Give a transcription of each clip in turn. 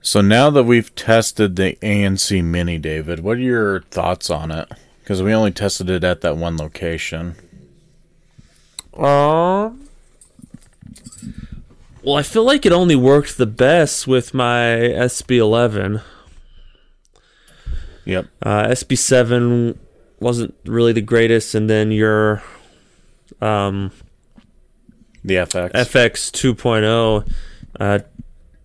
So now that we've tested the ANC Mini, David, what are your thoughts on it? Because we only tested it at that one location. Uh, well, I feel like it only worked the best with my SB11. Yep. Uh, SB7 wasn't really the greatest, and then your um, The FX. FX 2.0 uh,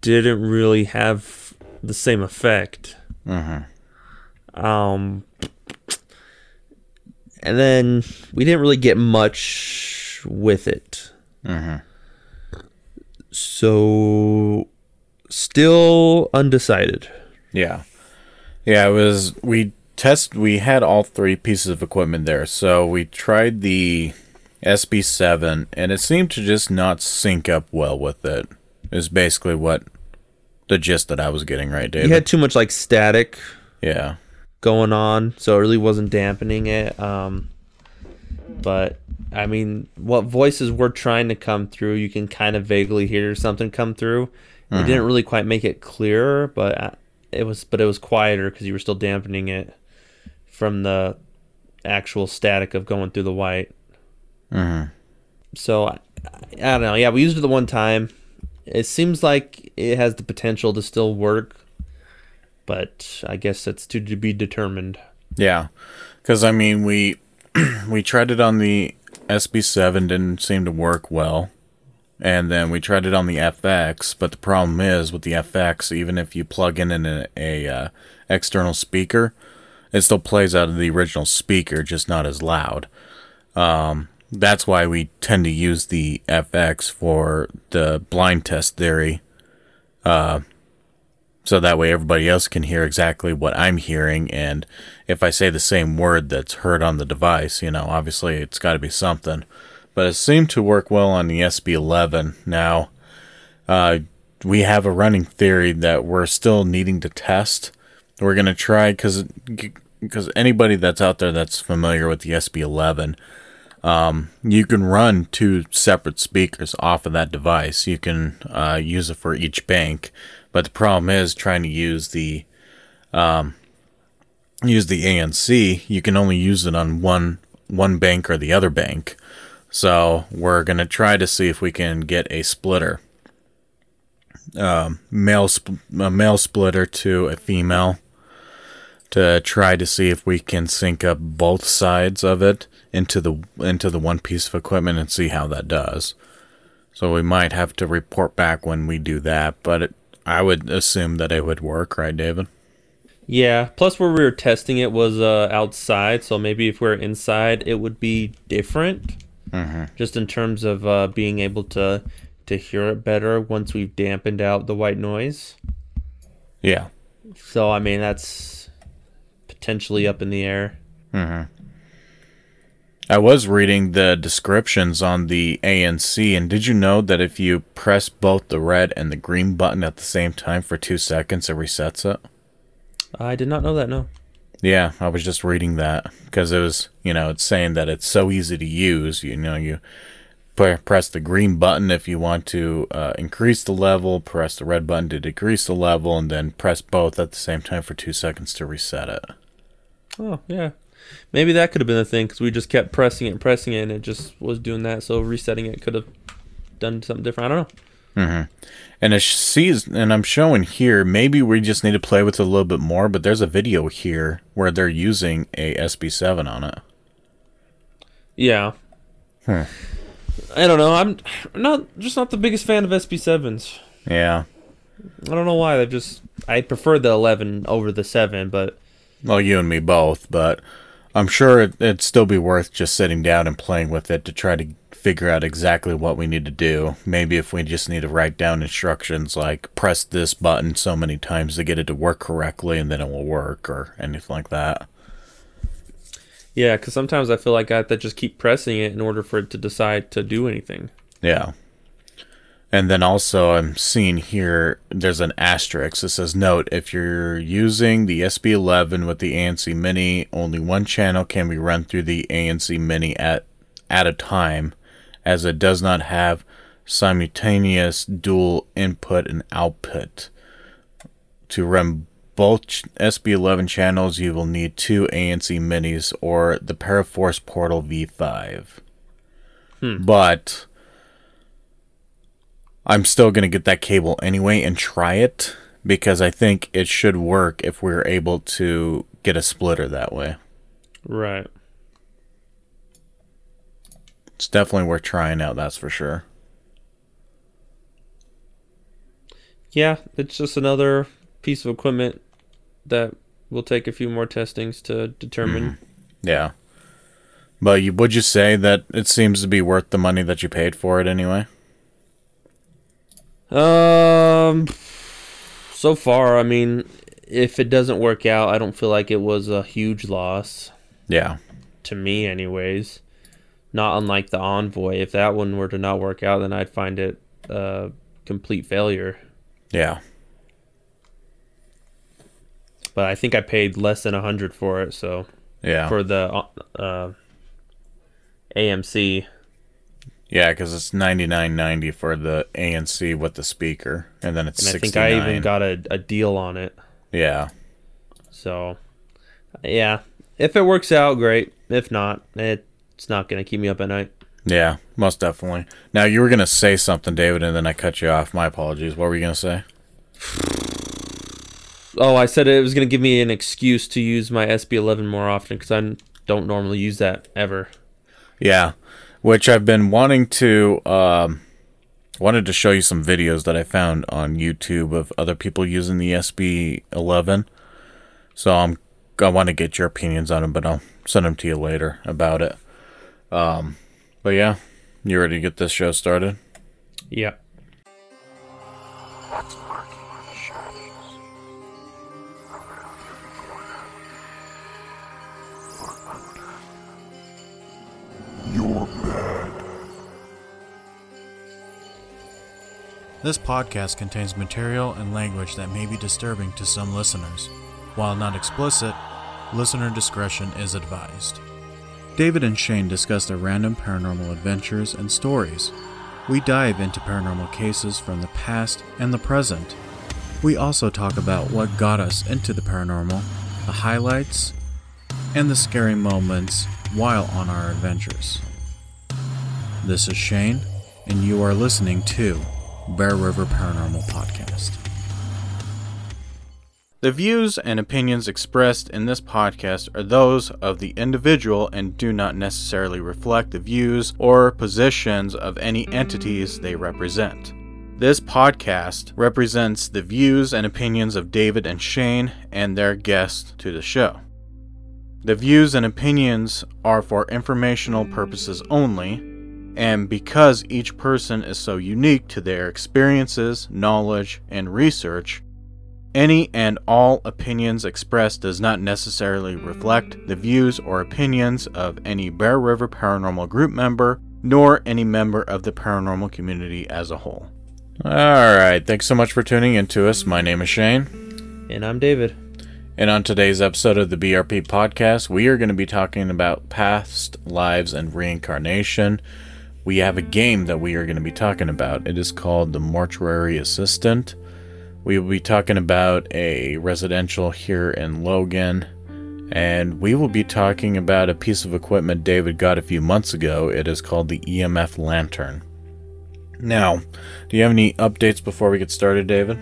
didn't really have the same effect. mm-hmm. Um, and then we didn't really get much with it. Mm-hmm. So, still undecided. Yeah. Yeah, it was we test we had all three pieces of equipment there. So we tried the SB7 and it seemed to just not sync up well with it. Is basically what the gist that I was getting right, David. You had too much like static yeah. going on, so it really wasn't dampening it. Um, but I mean, what voices were trying to come through, you can kind of vaguely hear something come through. It didn't really quite make it clearer, but uh, it was, but it was quieter because you were still dampening it from the actual static of going through the white. Mm-hmm. So I, I don't know. Yeah, we used it the one time. It seems like it has the potential to still work, but I guess that's to be determined. Yeah. Cuz I mean, we we tried it on the SB7 didn't seem to work well. And then we tried it on the FX, but the problem is with the FX, even if you plug in an a, a uh, external speaker, it still plays out of the original speaker, just not as loud. Um, that's why we tend to use the FX for the blind test theory. Uh, so that way everybody else can hear exactly what I'm hearing. And if I say the same word that's heard on the device, you know, obviously it's got to be something. But it seemed to work well on the SB11. Now, uh, we have a running theory that we're still needing to test. We're going to try because because anybody that's out there that's familiar with the SB11, um, you can run two separate speakers off of that device. You can uh, use it for each bank, but the problem is trying to use the um, use the ANC. You can only use it on one one bank or the other bank. So we're gonna try to see if we can get a splitter, um, male sp- a male splitter to a female, to try to see if we can sync up both sides of it into the into the one piece of equipment and see how that does. So we might have to report back when we do that, but it, I would assume that it would work, right, David? Yeah. Plus, where we were testing it was uh, outside, so maybe if we are inside, it would be different. Mm-hmm. Just in terms of uh, being able to to hear it better once we've dampened out the white noise. Yeah. So I mean, that's potentially up in the air. Mm-hmm. I was reading the descriptions on the ANC, and did you know that if you press both the red and the green button at the same time for two seconds, it resets it? I did not know that. No. Yeah, I was just reading that because it was, you know, it's saying that it's so easy to use. You know, you press the green button if you want to uh, increase the level, press the red button to decrease the level, and then press both at the same time for two seconds to reset it. Oh yeah. Maybe that could have been the thing because we just kept pressing it and pressing it, and it just was doing that. So resetting it could have done something different. I don't know. Mm-hmm. And it sees, and I'm showing here. Maybe we just need to play with it a little bit more. But there's a video here where they're using a SB7 on it. Yeah. Hmm. I don't know. I'm not just not the biggest fan of SB7s. Yeah. I don't know why. They just I prefer the 11 over the 7, but Well, you and me both. But I'm sure it, it'd still be worth just sitting down and playing with it to try to figure out exactly what we need to do. Maybe if we just need to write down instructions like press this button so many times to get it to work correctly, and then it will work, or anything like that. yeah, because sometimes I feel like I have to just keep pressing it in order for it to decide to do anything. Yeah. And then also, I'm seeing here there's an asterisk. It says, Note, if you're using the SB11 with the ANC Mini, only one channel can be run through the ANC Mini at, at a time, as it does not have simultaneous dual input and output. to run both SB11 channels, you will need two ANC minis or the Paraforce Portal V5. Hmm. But I'm still going to get that cable anyway and try it because I think it should work if we're able to get a splitter that way. Right. It's definitely worth trying out, that's for sure. Yeah, it's just another piece of equipment that will take a few more testings to determine. Mm-hmm. Yeah. But you would you say that it seems to be worth the money that you paid for it anyway? Um, so far, I mean, if it doesn't work out, I don't feel like it was a huge loss Yeah. to me, anyways. Not unlike the Envoy. If that one were to not work out, then I'd find it a complete failure. Yeah. But I think I paid less than a hundred for it, so Yeah. for the uh, ANC. Yeah, because it's ninety nine ninety for the ANC with the speaker, and then it's And I think I even got a, a deal on it. yeah. So, yeah, if it works out, great. If not, it's not going to keep me up at night. Yeah, most definitely. Now you were gonna say something, David, and then I cut you off. My apologies. What were you gonna say? Oh, I said it was going to give me an excuse to use my SB11 more often because I don't normally use that ever. Yeah, which I've been wanting to um, wanted to show you some videos that I found on YouTube of other people using the SB11. So I'm I want to get your opinions on them, but I'll send them to you later about it. Um, but yeah, you ready to get this show started? Yeah. This podcast contains material and language that may be disturbing to some listeners. While not explicit, listener discretion is advised. David and Shane discuss their random paranormal adventures and stories. We dive into paranormal cases from the past and the present. We also talk about what got us into the paranormal, the highlights, and the scary moments while on our adventures. This is Shane, and you are listening to Bear River Paranormal Podcast. The views and opinions expressed in this podcast are those of the individual and do not necessarily reflect the views or positions of any entities they represent. This podcast represents the views and opinions of David and Shane and their guests to the show. The views and opinions are for informational purposes only, and because each person is so unique to their experiences, knowledge, and research, any and all opinions expressed does not necessarily reflect the views or opinions of any Bear River Paranormal Group member, nor any member of the paranormal community as a whole. Alright, thanks so much for tuning in to us. My name is Shane. And I'm David. And on today's episode of the BRP podcast, we are going to be talking about past lives and reincarnation. We have a game that we are going to be talking about. It is called the Mortuary Assistant. We will be talking about a residential here in Logan. And we will be talking about a piece of equipment David got a few months ago. It is called the EMF Lantern. Now, do you have any updates before we get started, David?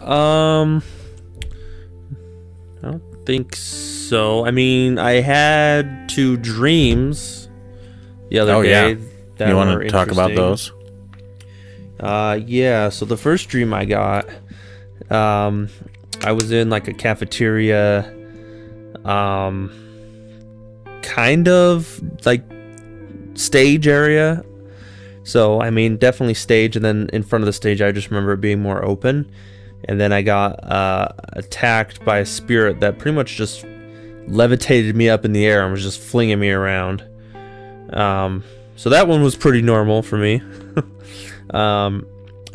Um, I don't think so. I mean, I had two dreams the other Oh, day. yeah. That you want to talk about those? Uh, yeah. So the first dream I got, um, I was in like a cafeteria, um, kind of like stage area. So I mean, definitely stage, and then in front of the stage, I just remember it being more open. And then I got uh, attacked by a spirit that pretty much just levitated me up in the air and was just flinging me around. Um, so that one was pretty normal for me. Um,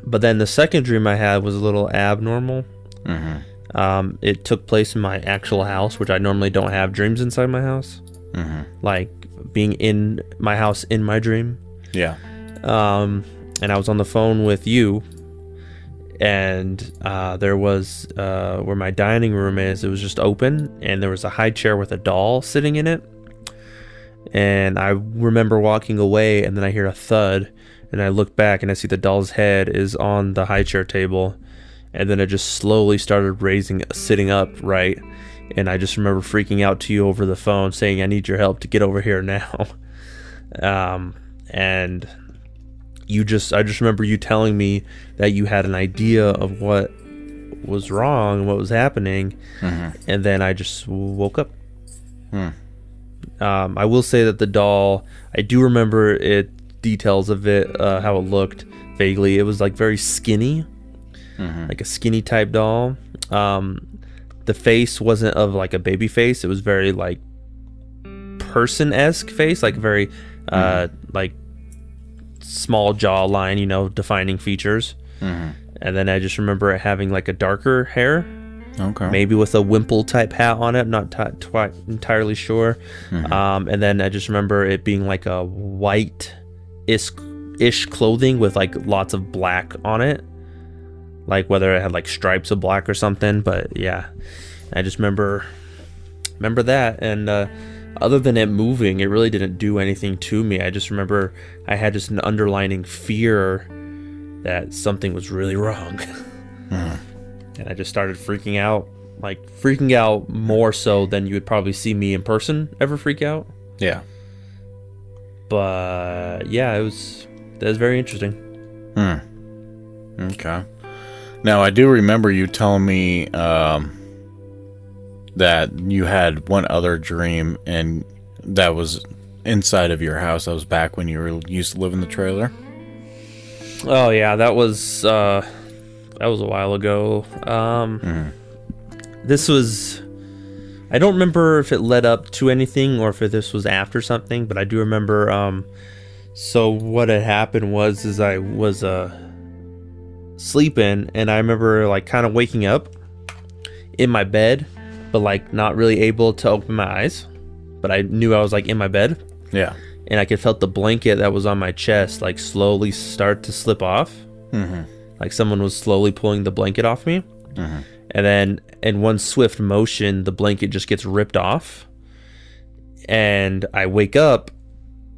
but then the second dream I had was a little abnormal. Mm-hmm. Um, it took place in my actual house, which I normally don't have dreams inside my house, Mm-hmm. like being in my house in my dream. Yeah. Um, and I was on the phone with you, and uh, there was uh, where my dining room is. It was just open, and there was a high chair with a doll sitting in it. And I remember walking away, and then I hear a thud, and I look back, and I see the doll's head is on the high chair table, and then it just slowly started raising, sitting up right. And I just remember freaking out to you over the phone, saying, "I need your help to get over here now." um, and you just I just remember you telling me that you had an idea of what was wrong, and what was happening, and then I just woke up. Um, I will say that the doll, I do remember it details of it, uh, how it looked vaguely. It was like very skinny, like a skinny type doll. Um, the face wasn't of like a baby face; it was very like person esque face, like very uh, like small jawline, you know, defining features. And then I just remember it having like a darker hair, Okay. maybe with a wimple type hat on it. I'm not entirely sure. Um, and then I just remember it being like a white ish, clothing with like lots of black on it. Like whether it had like stripes of black or something. But yeah, I just remember remember that. And uh, other than it moving, it really didn't do anything to me. I just remember I had just an underlining fear that something was really wrong. and I just started freaking out, like freaking out more so than you would probably see me in person ever freak out. Yeah. But yeah, it was that was very interesting. Hmm. Okay. Now I do remember you telling me um, that you had one other dream, and that was inside of your house. That was back when you were used to live in the trailer. Oh yeah, that was uh that was a while ago. Um this was I don't remember if it led up to anything or if this was after something, but I do remember um so what had happened was is I was uh sleeping and I remember like kind of waking up in my bed but like not really able to open my eyes, but I knew I was like in my bed Yeah. and I could felt the blanket that was on my chest like slowly start to slip off. Mm-hmm. Like someone was slowly pulling the blanket off me. Mm-hmm. And then in one swift motion, the blanket just gets ripped off. And I wake up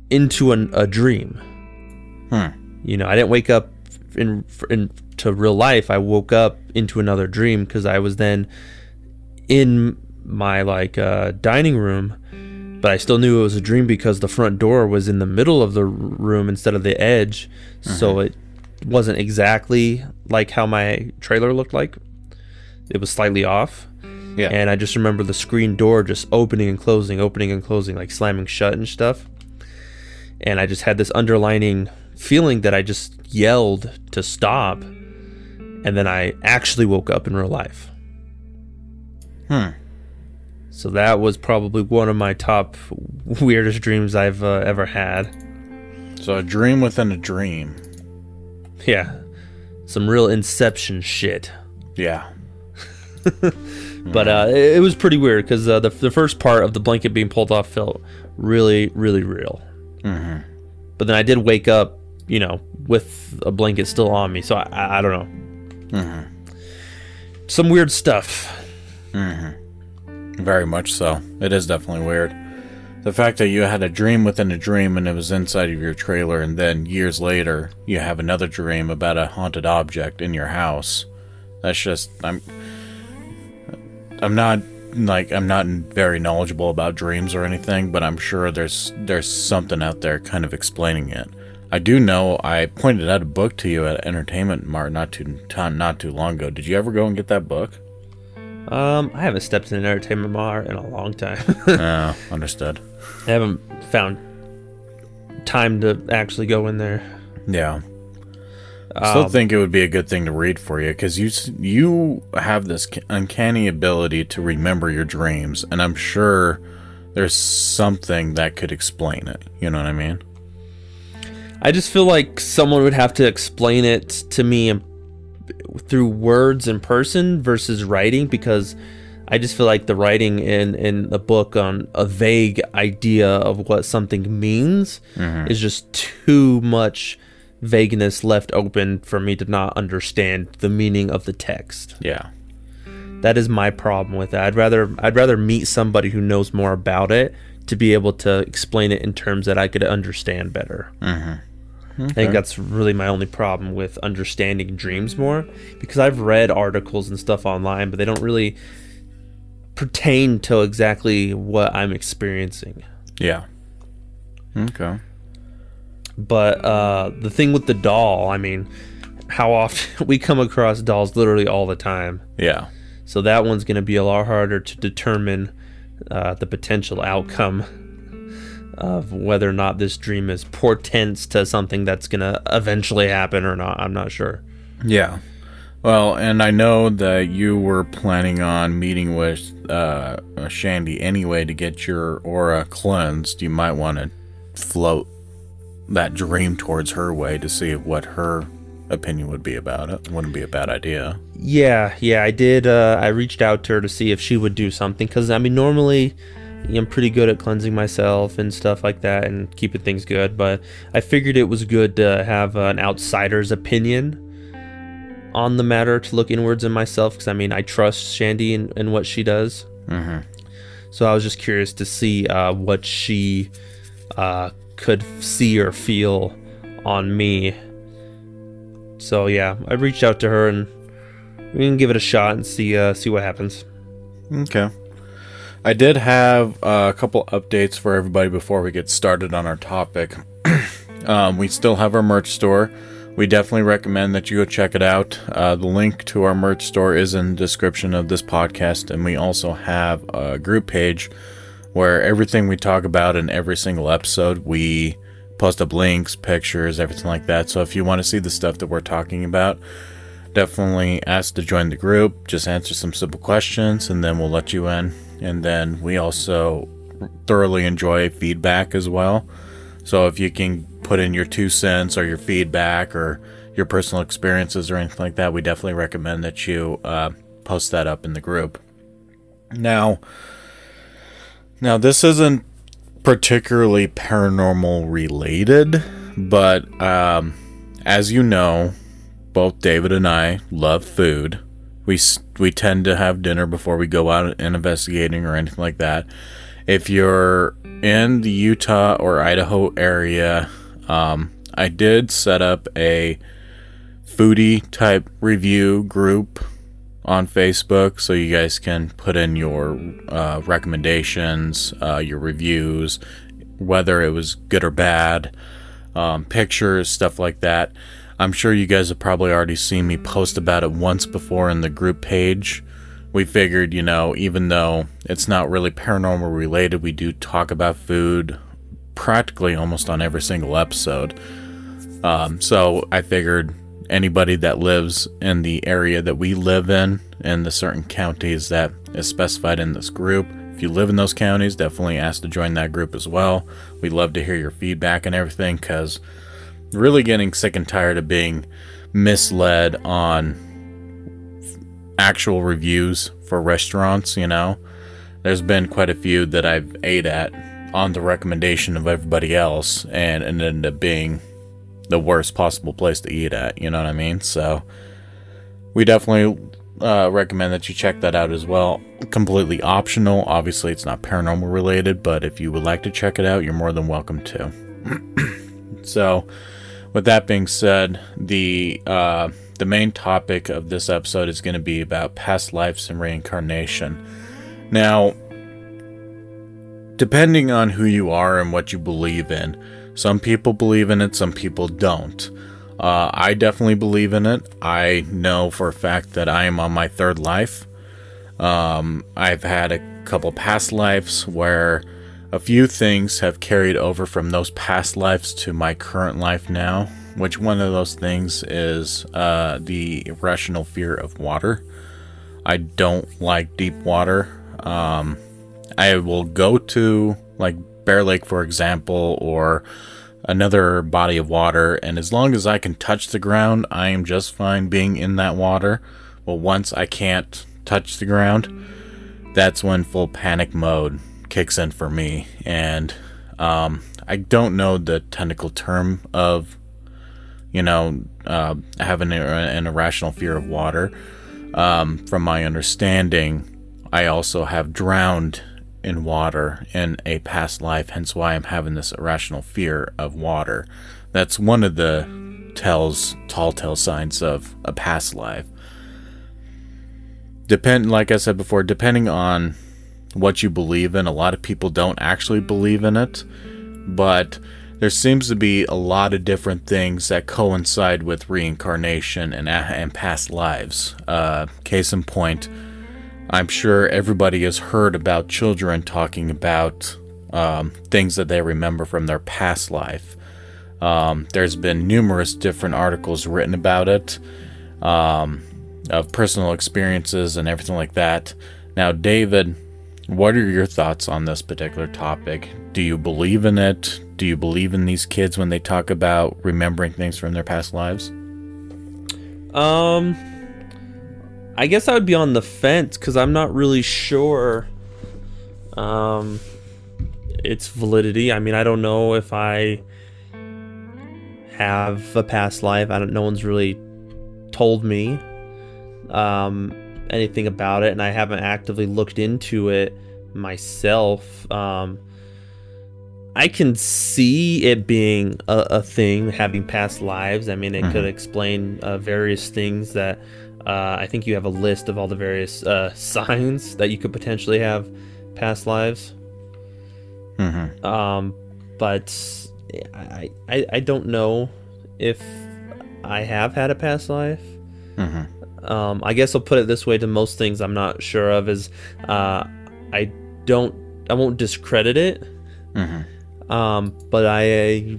into an, a dream. Hmm. You know, I didn't wake up in, in to real life. I woke up into another dream because I was then in my like uh, dining room but I still knew it was a dream because the front door was in the middle of the room instead of the edge. So mm-hmm. it wasn't exactly like how my trailer looked like. It was slightly off. Yeah. And I just remember the screen door just opening and closing, opening and closing, like slamming shut and stuff. And I just had this underlining feeling that I just yelled to stop. And then I actually woke up in real life. Hmm. So that was probably one of my top weirdest dreams I've uh, ever had. So a dream within a dream. Yeah. Some real inception shit. Yeah. But uh, it, it was pretty weird because uh, the, the first part of the blanket being pulled off felt really, really real. Mm-hmm. But then I did wake up, you know, with a blanket still on me. So I, I, I don't know. Some weird stuff. Very much so. It is definitely weird. The fact that you had a dream within a dream and it was inside of your trailer, and then years later you have another dream about a haunted object in your house. That's just I'm. I'm not like I'm not very knowledgeable about dreams or anything, but I'm sure there's there's something out there kind of explaining it. I do know I pointed out a book to you at Entertainment Mart not too not too long ago. Did you ever go and get that book? Um, I haven't stepped in an entertainment Mart in a long time. Oh, understood. I haven't found time to actually go in there. Yeah. I still um, think it would be a good thing to read for you because you you have this uncanny ability to remember your dreams, and I'm sure there's something that could explain it. You know what I mean? I just feel like someone would have to explain it to me um, through words in person versus writing because I just feel like the writing in in a book on a vague idea of what something means mm-hmm. is just too much vagueness left open for me to not understand the meaning of the text. Yeah. That is my problem with it. I'd rather I'd rather meet somebody who knows more about it to be able to explain it in terms that I could understand better. Mm-hmm. I think that's really my only problem with understanding dreams more because I've read articles and stuff online, but they don't really pertain to exactly what I'm experiencing. Yeah. Okay. But uh, the thing with the doll, I mean, how often we come across dolls literally all the time. Yeah. So that one's going to be a lot harder to determine uh, the potential outcome of whether or not this dream is portents to something that's going to eventually happen or not. I'm not sure. Yeah. Well, and I know that you were planning on meeting with uh, Shandy anyway to get your aura cleansed. You might want to float that dream towards her way to see what her opinion would be about it. Wouldn't be a bad idea. Yeah, yeah, I did. Uh, I reached out to her to see if she would do something because I mean, normally I'm pretty good at cleansing myself and stuff like that and keeping things good. But I figured it was good to have an outsider's opinion on the matter to look inwards in myself because I mean, I trust Shandy and, and what she does. Mm-hmm. So I was just curious to see uh, what she uh, could see or feel on me. So yeah, I reached out to her and we can give it a shot and see uh, see what happens. Okay. I did have uh, a couple updates for everybody before we get started on our topic. um, we still have our merch store. We definitely recommend that you go check it out. Uh, the link to our merch store is in the description of this podcast, and we also have a group page where everything we talk about in every single episode, we post up links, pictures, everything like that. So if you want to see the stuff that we're talking about, definitely ask to join the group. Just answer some simple questions, and then we'll let you in. And then we also thoroughly enjoy feedback as well. So if you can put in your two cents or your feedback or your personal experiences or anything like that, we definitely recommend that you uh, post that up in the group. Now, now this isn't particularly paranormal related, but um, as you know, both David and I love food. We we tend to have dinner before we go out and investigating or anything like that. If you're in the Utah or Idaho area, um, I did set up a foodie type review group on Facebook so you guys can put in your uh, recommendations, uh, your reviews, whether it was good or bad, um, pictures, stuff like that. I'm sure you guys have probably already seen me post about it once before in the group page. We figured, you know, even though it's not really paranormal related, we do talk about food practically almost on every single episode. Um, so I figured anybody that lives in the area that we live in, in the certain counties that is specified in this group, if you live in those counties, definitely ask to join that group as well. We'd love to hear your feedback and everything because really getting sick and tired of being misled on actual reviews for restaurants, you know. There's been quite a few that I've ate at on the recommendation of everybody else and it ended up being the worst possible place to eat at, you know what I mean? So we definitely uh, recommend that you check that out as well. Completely optional. Obviously, it's not paranormal related, but if you would like to check it out, you're more than welcome to. so, with that being said, the uh, the main topic of this episode is going to be about past lives and reincarnation. Now, depending on who you are and what you believe in, some people believe in it, some people don't. Uh, I definitely believe in it. I know for a fact that I am on my third life. Um, I've had a couple past lives where a few things have carried over from those past lives to my current life now. Which one of those things is uh, the irrational fear of water? I don't like deep water. Um, I will go to like Bear Lake, for example, or another body of water, and as long as I can touch the ground, I am just fine being in that water. But once I can't touch the ground, that's when full panic mode kicks in for me. And um, I don't know the technical term of you know, uh, have an, an irrational fear of water. Um, from my understanding, I also have drowned in water in a past life, hence why I'm having this irrational fear of water. That's one of the tells tall tale signs of a past life. Depend like I said before, depending on what you believe in, a lot of people don't actually believe in it, but there seems to be a lot of different things that coincide with reincarnation and, and past lives. Uh, case in point, I'm sure everybody has heard about children talking about um, things that they remember from their past life. Um, there's been numerous different articles written about it, um, of personal experiences and everything like that. Now, David, what are your thoughts on this particular topic? Do you believe in it? Do you believe in these kids when they talk about remembering things from their past lives? Um, I guess I would be on the fence because I'm not really sure. Um, its validity. I mean, I don't know if I have a past life. I don't. No one's really told me um, anything about it, and I haven't actively looked into it myself. Um, I can see it being a, a, thing, having past lives. I mean, it mm-hmm. could explain uh, various things that uh, I think you have a list of all the various uh, signs that you could potentially have past lives. Mm-hmm. Um, but I, I I don't know if I have had a past life. Mm-hmm. Um, I guess I'll put it this way: to most things, I'm not sure of is uh, I don't I won't discredit it. Mm-hmm. Um, but I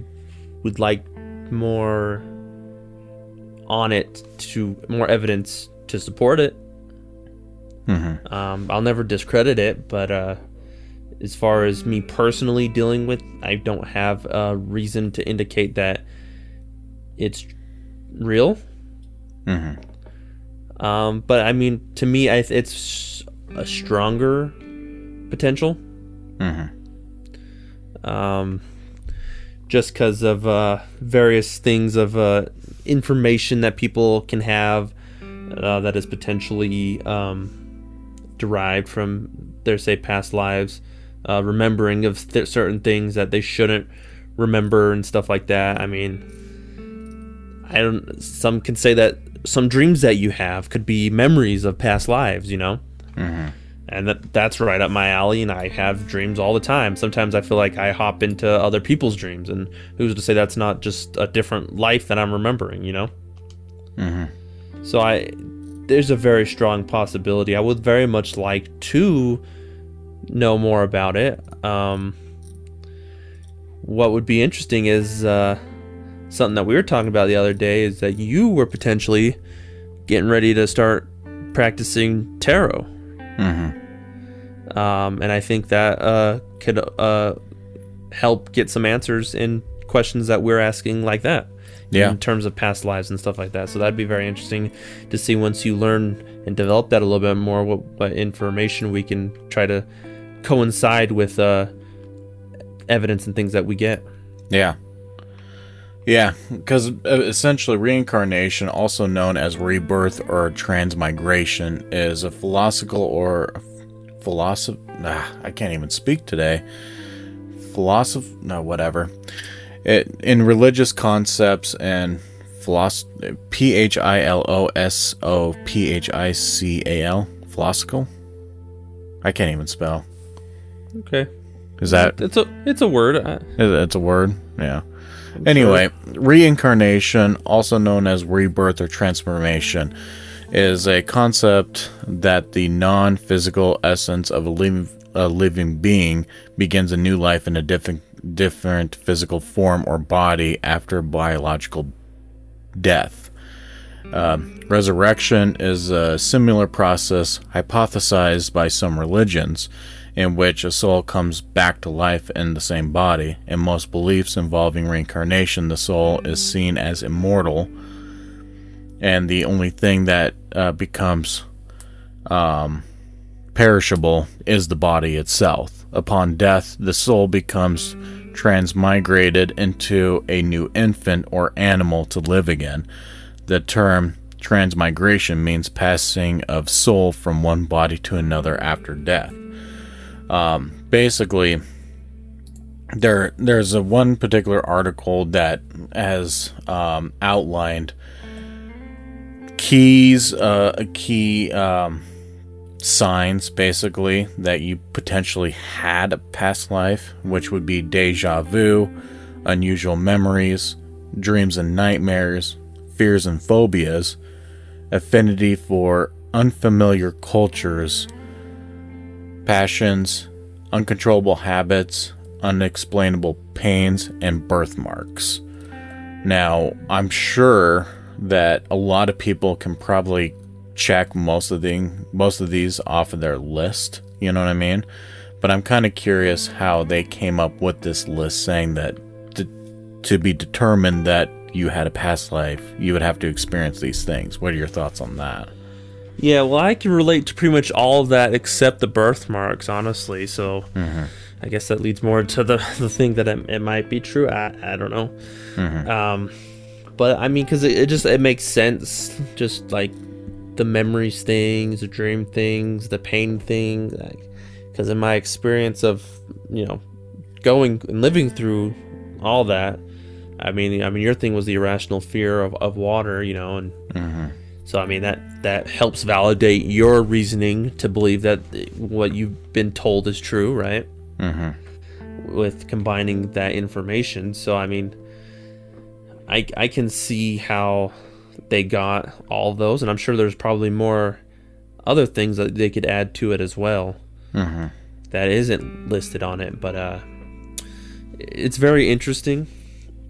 would like more on it to more evidence to support it. Mm-hmm. Um, I'll never discredit it, but uh, as far as me personally dealing with, I don't have a reason to indicate that it's real. Mm-hmm. Um, but I mean, to me, I, it's a stronger potential. Mm-hmm. Um, just because of uh, various things of uh, information that people can have uh, that is potentially um, derived from their say past lives, uh, remembering of th- certain things that they shouldn't remember and stuff like that. I mean, I don't. Some can say that some dreams that you have could be memories of past lives. You know. Mm-hmm and that that's right up my alley and i have dreams all the time. Sometimes i feel like i hop into other people's dreams and who's to say that's not just a different life that i'm remembering you know? Mm-hmm. so i there's a very strong possibility. I would very much like to know more about it. Um, what would be interesting is uh, something that we were talking about the other day is that you were potentially getting ready to start practicing tarot. Mm-hmm. Um, and I think that uh, could uh, help get some answers in questions that we're asking like that. Yeah. In terms of past lives and stuff like that. So that'd be very interesting to see once you learn and develop that a little bit more, what, what information we can try to coincide with uh, evidence and things that we get. Yeah. Yeah, because uh, essentially reincarnation, also known as rebirth or transmigration, is a philosophical or philosoph. Nah, I can't even speak today. Philosoph. No, whatever. It in religious concepts and philosophy. P H I L O S O P H I C A L. Philosophical. I can't even spell. Okay. Is that? It's a it's a word. It's a word. Yeah. Anyway, reincarnation, also known as rebirth or transformation, is a concept that the non physical essence of a living, a living being begins a new life in a different, different physical form or body after biological death. Uh, resurrection is a similar process hypothesized by some religions in which a soul comes back to life in the same body. In most beliefs involving reincarnation, the soul is seen as immortal, and the only thing that uh, becomes um, perishable is the body itself. Upon death, the soul becomes transmigrated into a new infant or animal to live again. The term transmigration means passing of soul from one body to another after death. Um, basically, there there's a one particular article that has um, outlined keys, uh, key um, signs, basically that you potentially had a past life, which would be deja vu, unusual memories, dreams and nightmares, fears and phobias, affinity for unfamiliar cultures, passions, uncontrollable habits, unexplainable pains, and birthmarks. Now, I'm sure that a lot of people can probably check most of the most of these off of their list, you know what I mean? But I'm kind of curious how they came up with this list saying that to, to be determined that you had a past life, you would have to experience these things. What are your thoughts on that? Yeah, well, I can relate to pretty much all of that except the birthmarks, honestly. So Mm-hmm. I guess that leads more to the, the thing that it, it might be true. I, I don't know. Mm-hmm. Um, but I mean, because it, it just it makes sense. Just like the memories things, the dream things, the pain thing. Like, because in my experience of you know going and living through all that, I mean, I mean, your thing was the irrational fear of, of water, you know, and Mm-hmm. so I mean that that helps validate your reasoning to believe that what you've been told is true, right? Mm-hmm. With combining that information, so I mean, I I can see how they got all those, and I'm sure there's probably more other things that they could add to it as well Mm-hmm. that isn't listed on it, but uh, it's very interesting.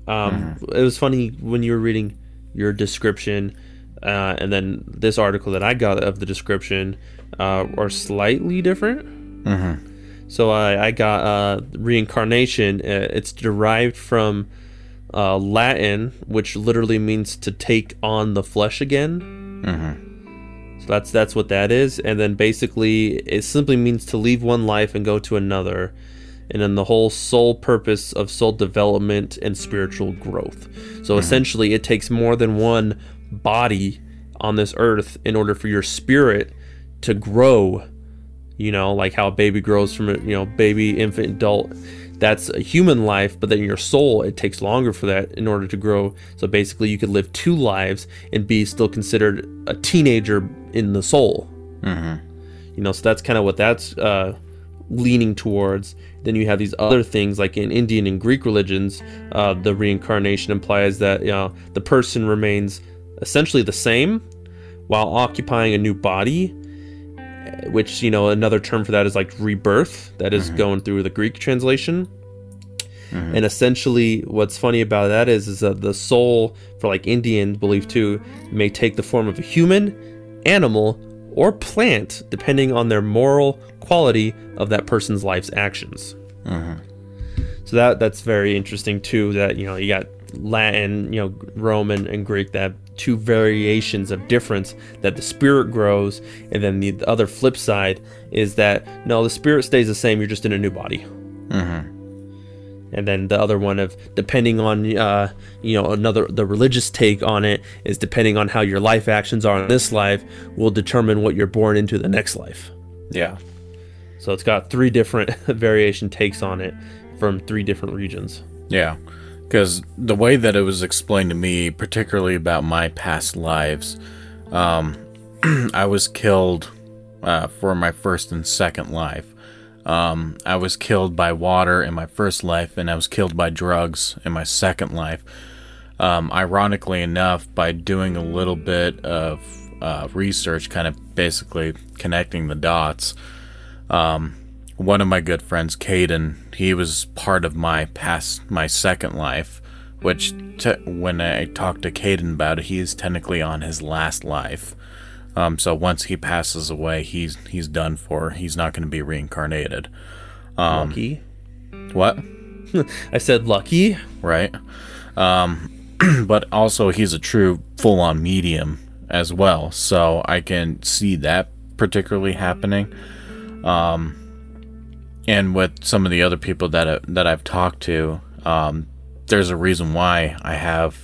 Um, It was funny when you were reading your description, uh, and then this article that I got of the description uh, are slightly different. Mm-hmm. So I, I got uh, reincarnation. Uh, it's derived from uh, Latin, which literally means to take on the flesh again. Mm-hmm. So that's that's what that is, and then basically it simply means to leave one life and go to another, and then the whole sole purpose of soul development and spiritual growth. So essentially, it takes more than one body on this earth in order for your spirit to grow. You know, like how a baby grows from a you know baby, infant, adult. That's a human life, but then your soul it takes longer for that in order to grow. So basically, you could live two lives and be still considered a teenager in the soul. Mm-hmm. You know, so that's kind of what that's uh, leaning towards. Then you have these other things, like in Indian and Greek religions, uh, the reincarnation implies that you know the person remains essentially the same while occupying a new body. Which you know another term for that is like rebirth. That is mm-hmm. going through the Greek translation. Mm-hmm. And essentially, what's funny about that is, is that the soul, for like Indian belief too, may take the form of a human, animal, or plant, depending on their moral quality of that person's life's actions. Mm-hmm. So that that's very interesting too. That you know you got Latin, you know Roman and Greek that have two variations of difference that the spirit grows, and then the, the other flip side is that no, the spirit stays the same. You're just in a new body Mm-hmm. and then the other one of depending on uh, you know another the religious take on it is depending on how your life actions are in this life will determine what you're born into the next life Yeah. so it's got three different variation takes on it from three different regions Yeah, because the way that it was explained to me, particularly about my past lives, um, I was killed uh, for my first and second life. Um, I was killed by water in my first life, and I was killed by drugs in my second life. Um, ironically enough, by doing a little bit of uh, research, kind of basically connecting the dots, um, one of my good friends, Caden, he was part of my past, my second life, which te- when I talked to Caden about it, he is technically on his last life. Um, so once he passes away, he's he's done for. He's not going to be reincarnated. Um, lucky What? i said lucky Right. Um, but also he's a true full-on medium as well, so I can see that particularly happening. Um, and with some of the other people that I, that I've talked to, um, there's a reason why I have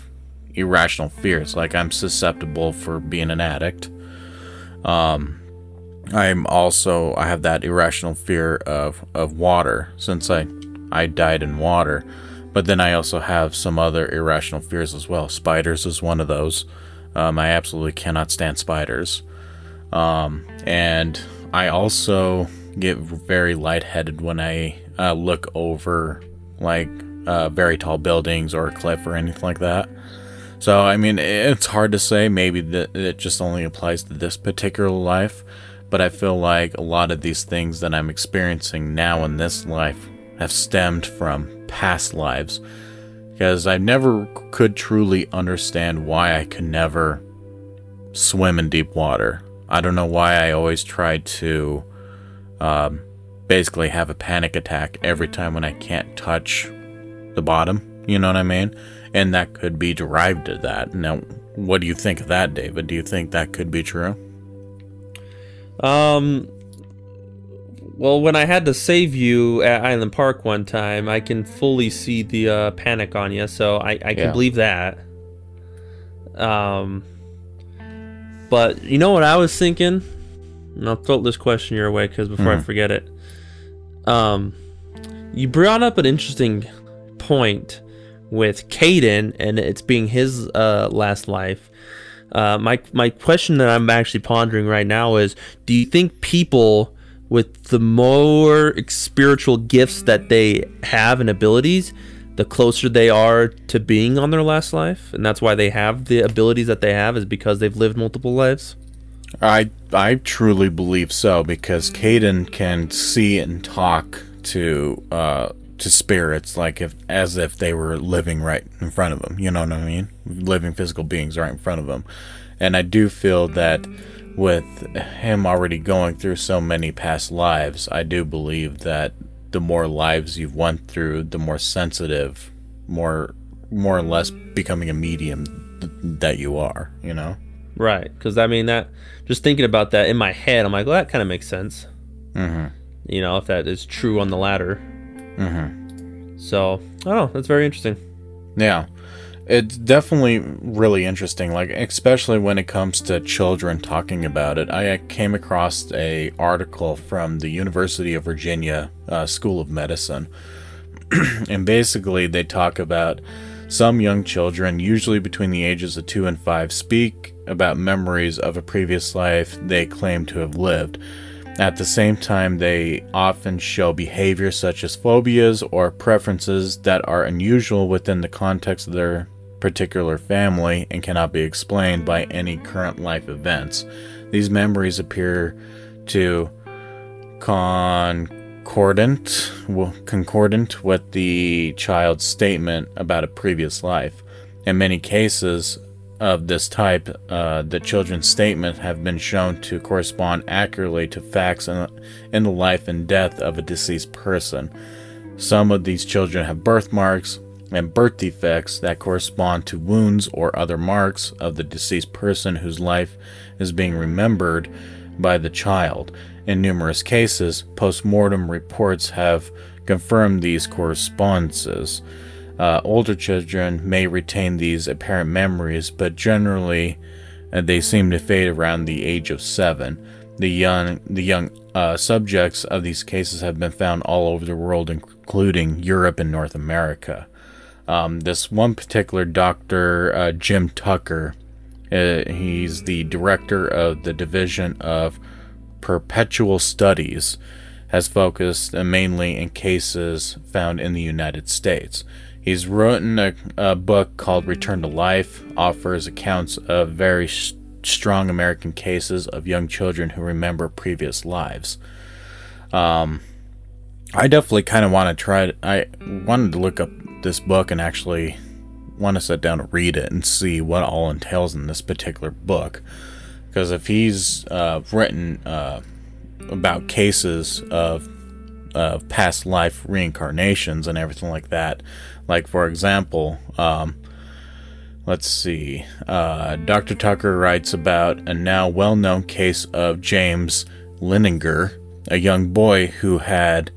irrational fears. Like I'm susceptible for being an addict. Um, I'm also I have that irrational fear of of water since I I died in water. But then I also have some other irrational fears as well. Spiders is one of those. Um, I absolutely cannot stand spiders. Um, and I also get very lightheaded when I uh, look over like uh, very tall buildings or a cliff or anything like that. So, I mean, it's hard to say. Maybe that it just only applies to this particular life. But I feel like a lot of these things that I'm experiencing now in this life have stemmed from past lives. Because I never could truly understand why I could never swim in deep water. I don't know why I always tried to um, basically have a panic attack every time when I can't touch the bottom. You know what I mean? And that could be derived to that. Now, what do you think of that, David? Do you think that could be true? Um. Well, when I had to save you at Island Park one time, I can fully see the uh, panic on you, so I, I can Yeah. believe that. Um. But you know what I was thinking? And I'll throw this question your way because before I Mhm. forget it. Um, you brought up an interesting point with Caden and it's being his uh, last life. Uh, my my question that I'm actually pondering right now is: Do you think people with the more spiritual gifts that they have and abilities, the closer they are to being on their last life, and that's why they have the abilities that they have, is because they've lived multiple lives? I I truly believe so because mm. Caden can see and talk to uh to spirits like if as if they were living right in front of him. You know what I mean? Living physical beings right in front of him. And I do feel that mm. with him already going through so many past lives, I do believe that the more lives you've went through, the more sensitive, more more or less mm. becoming a medium th- that you are, you know? Right, because I mean that. Just thinking about that in my head, I'm like, well, that kind of makes sense. Mhm. You know, if that is true on the ladder. Mhm. So I don't know. That's very interesting. Yeah. It's definitely really interesting, like especially when it comes to children talking about it. I uh, came across a article from the University of Virginia uh, School of Medicine, and basically they talk about some young children, usually between the ages of two and five, speak about memories of a previous life they claim to have lived. At the same time, they often show behavior such as phobias or preferences that are unusual within the context of their particular family and cannot be explained by any current life events. These memories appear to concordant well, concordant with the child's statement about a previous life. In many cases of this type, uh, the children's statements have been shown to correspond accurately to facts in, in the life and death of a deceased person. Some of these children have birthmarks and birth defects that correspond to wounds or other marks of the deceased person whose life is being remembered by the child. In numerous cases, post mortem reports have confirmed these correspondences. Uh, older children may retain these apparent memories, but generally uh, they seem to fade around the age of seven. The young, the young uh, subjects of these cases have been found all over the world, including Europe and North America. Um, this one particular doctor, uh, Jim Tucker, uh, he's the director of the Division of Perceptual Studies, has focused uh, mainly in cases found in the United States. He's written a, a book called Return to Life, offers accounts of very s strong American cases of young children who remember previous lives. Um, I definitely kind of want to try. It. I wanted to look up this book and actually want to sit down and read it and see what all entails in this particular book. Because if he's uh, written uh, about cases of of past life reincarnations and everything like that, like for example, um, let's see, uh, Dr. Tucker writes about a now well-known case of James Leininger, a young boy who had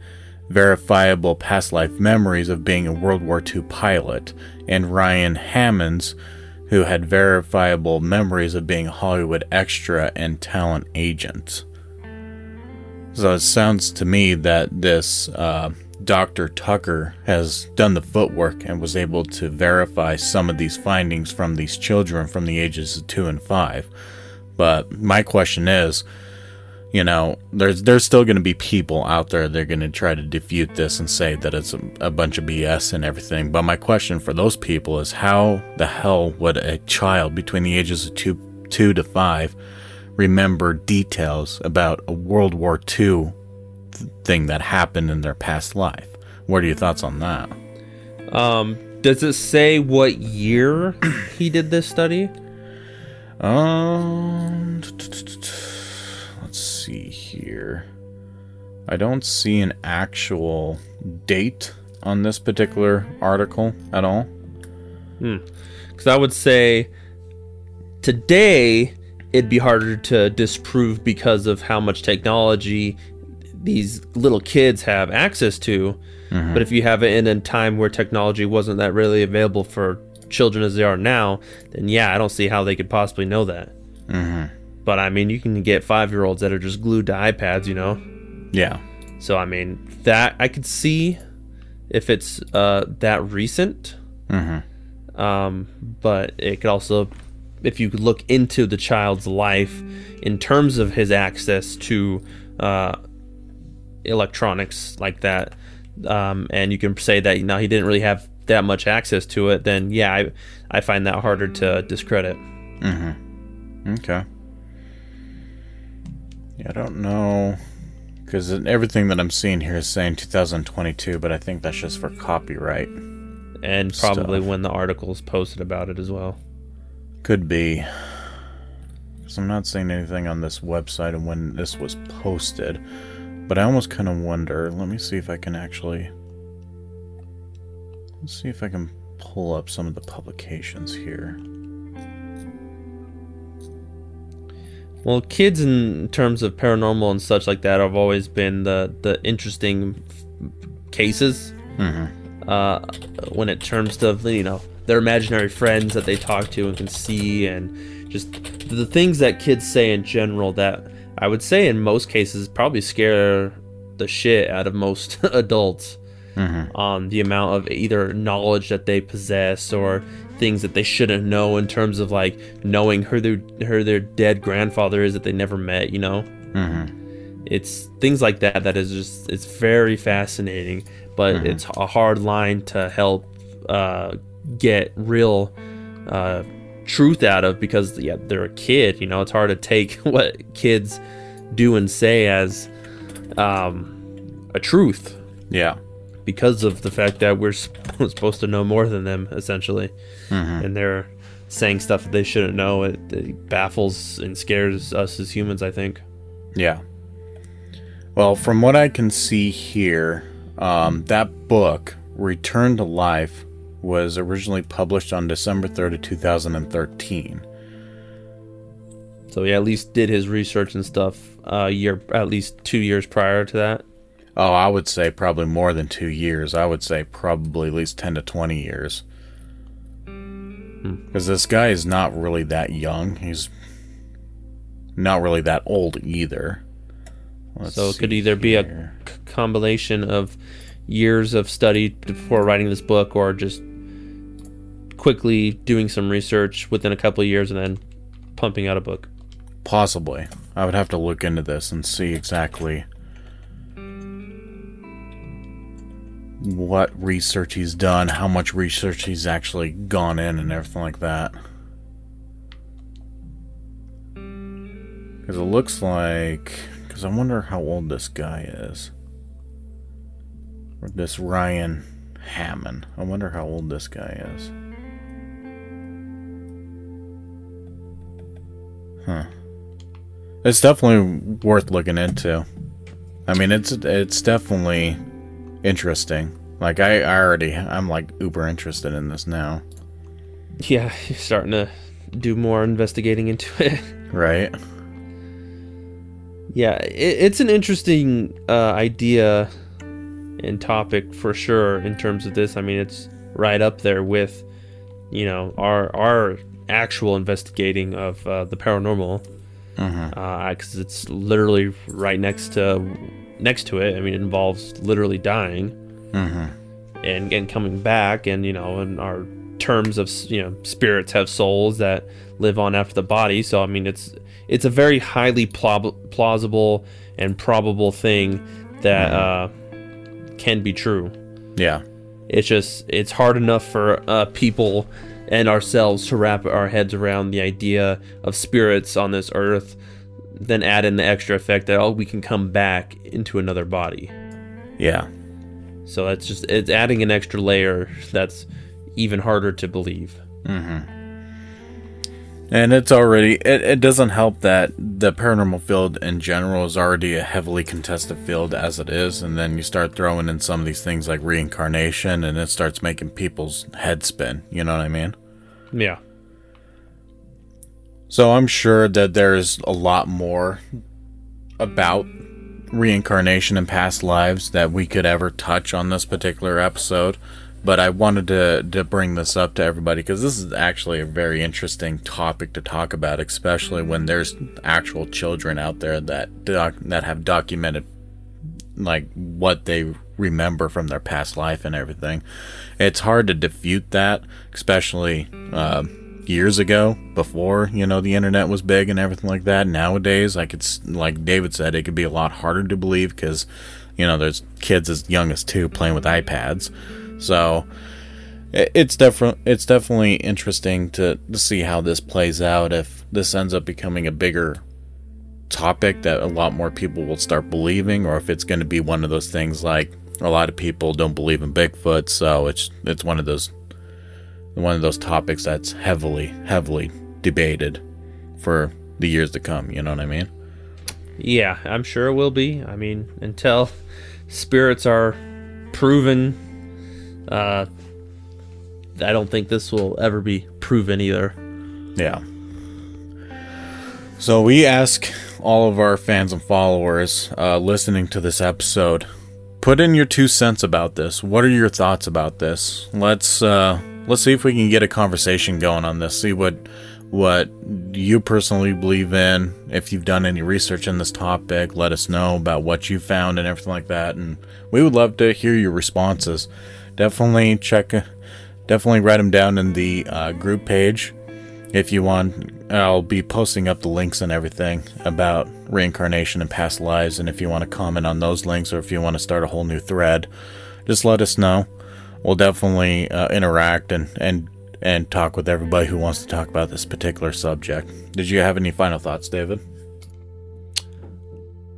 verifiable past life memories of being a World War II pilot, and Ryan Hammons, who had verifiable memories of being a Hollywood extra and talent agent. So it sounds to me that this uh, Dr. Tucker has done the footwork and was able to verify some of these findings from these children from the ages of two and five. But my question is, you know, there's there's still going to be people out there that are going to try to defute this and say that it's a, a bunch of BS and everything. But my question for those people is, how the hell would a child between the ages of two two to five remember details about a World War II th- thing that happened in their past life? What are your thoughts on that? Um, does it say what year he did this study? Um, let's see here. I don't see an actual date on this particular article at all. Because I would say today it'd be harder to disprove because of how much technology these little kids have access to. But if you have it in a time where technology wasn't that really available for children as they are now, then yeah, I don't see how they could possibly know that. But I mean, you can get five year olds that are just glued to iPads, you know? Yeah. So I mean, that I could see if it's uh, that recent. Hmm. Um, but it could also, if you could look into the child's life in terms of his access to uh, electronics like that, um, and you can say that you know he didn't really have that much access to it, then yeah, I I find that harder to discredit. Mhm. Okay. Yeah, I don't know. Because everything that I'm seeing here is saying 2022, but I think that's just for copyright. And probably Stuff. when the article's posted about it as well. Could be. Because I'm not seeing anything on this website and when this was posted. But I almost kind of wonder. Let me see if I can actually. Let's see if I can pull up some of the publications here. Well, kids in terms of paranormal and such like that have always been the the interesting f- cases. Uh, when it terms to you know their imaginary friends that they talk to and can see, and just the things that kids say in general that I would say in most cases probably scare the shit out of most adults. On the amount of either knowledge that they possess or things that they shouldn't know in terms of like knowing who their who their dead grandfather is that they never met you know? It's things like that that is just it's very fascinating but it's a hard line to help uh, get real uh, truth out of because yeah they're a kid you know it's hard to take what kids do and say as um, a truth. Yeah. because of the fact that we're sp- supposed to know more than them essentially. And they're saying stuff that they shouldn't know. It, it baffles and scares us as humans i think. Yeah. Well, from what I can see here, um, that book, Return to Life, was originally published on December 3rd of 2013. so he at least did his research and stuff a year at least two years prior to that Oh, I would say probably more than two years. I would say probably at least 10 to 20 years. Hmm. Because this guy is not really that young. He's not really that old either. Let's so it could either be a here. combination of years of study before writing this book or just quickly doing some research within a couple of years and then pumping out a book Possibly. I would have to look into this and see exactly what research he's done, how much research he's actually gone in, and everything like that. Because it looks like. Because I wonder how old this guy is. Or this Ryan Hammond. I wonder how old this guy is. Huh. It's definitely worth looking into. I mean, it's it's definitely interesting. Like I, I already, I'm like uber interested in this now, yeah you're starting to do more investigating into it right? Yeah, it, it's an interesting uh, idea and topic for sure in terms of this. I mean, it's right up there with, you know, our our actual investigating of uh, the paranormal, because it's literally right next to next to it. I mean, it involves literally dying and and coming back, and you know, and our terms of you know spirits have souls that live on after the body. So I mean, it's it's a very highly plob- plausible and probable thing that uh, can be true. Yeah. It's just it's hard enough for uh, people and ourselves to wrap our heads around the idea of spirits on this earth. Then add in the extra effect that oh, we can come back into another body. Yeah. So that's just it's adding an extra layer that's even harder to believe. Mm-hmm. And it's already, it, it doesn't help that the paranormal field in general is already a heavily contested field as it is. And then you start throwing in some of these things like reincarnation and it starts making people's head spin. You know what I mean? Yeah. So I'm sure that there's a lot more about reincarnation and past lives that we could ever touch on this particular episode. But I wanted to, to bring this up to everybody because this is actually a very interesting topic to talk about, especially when there's actual children out there that doc, that have documented like what they remember from their past life and everything. It's hard to defute that, especially uh, years ago before you know the internet was big and everything like that. Nowadays, like it's like David said, it could be a lot harder to believe because you know there's kids as young as two playing with iPads. So it's different. It's definitely interesting to, to see how this plays out. If this ends up becoming a bigger topic that a lot more people will start believing, or if it's going to be one of those things like a lot of people don't believe in Bigfoot, so it's it's one of those one of those topics that's heavily heavily debated for the years to come. You know what I mean? Yeah, I'm sure it will be. I mean, until spirits are proven, uh, I don't think this will ever be proven either. Yeah. So we ask all of our fans and followers uh, listening to this episode, put in your two cents about this. What are your thoughts about this? Let's uh, let's see if we can get a conversation going on this. See what what you personally believe in. If you've done any research on this topic, let us know about what you found and everything like that. And we would love to hear your responses. Definitely check. Definitely write them down in the uh, group page if you want i'll be posting up the links and everything about reincarnation and past lives and if you want to comment on those links or if you want to start a whole new thread just let us know. We'll definitely uh, interact and and and talk with everybody who wants to talk about this particular subject. Did you have any final thoughts david?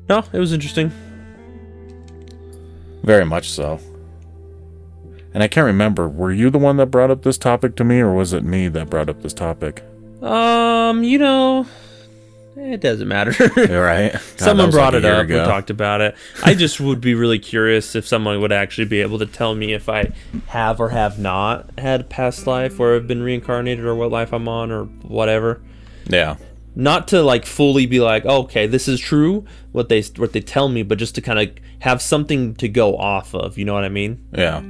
No, it was interesting. very much so and i can't remember were you the one that brought up this topic to me or was it me that brought up this topic Um, you know, it doesn't matter. right God, someone brought like it year up. We talked about it. I just would be really curious if someone would actually be able to tell me if I have or have not had a past life or have been reincarnated or what life I'm on or whatever. yeah Not to like fully be like, oh, okay, this is true what they what they tell me, but just to kind of have something to go off of. You know what I mean? Yeah.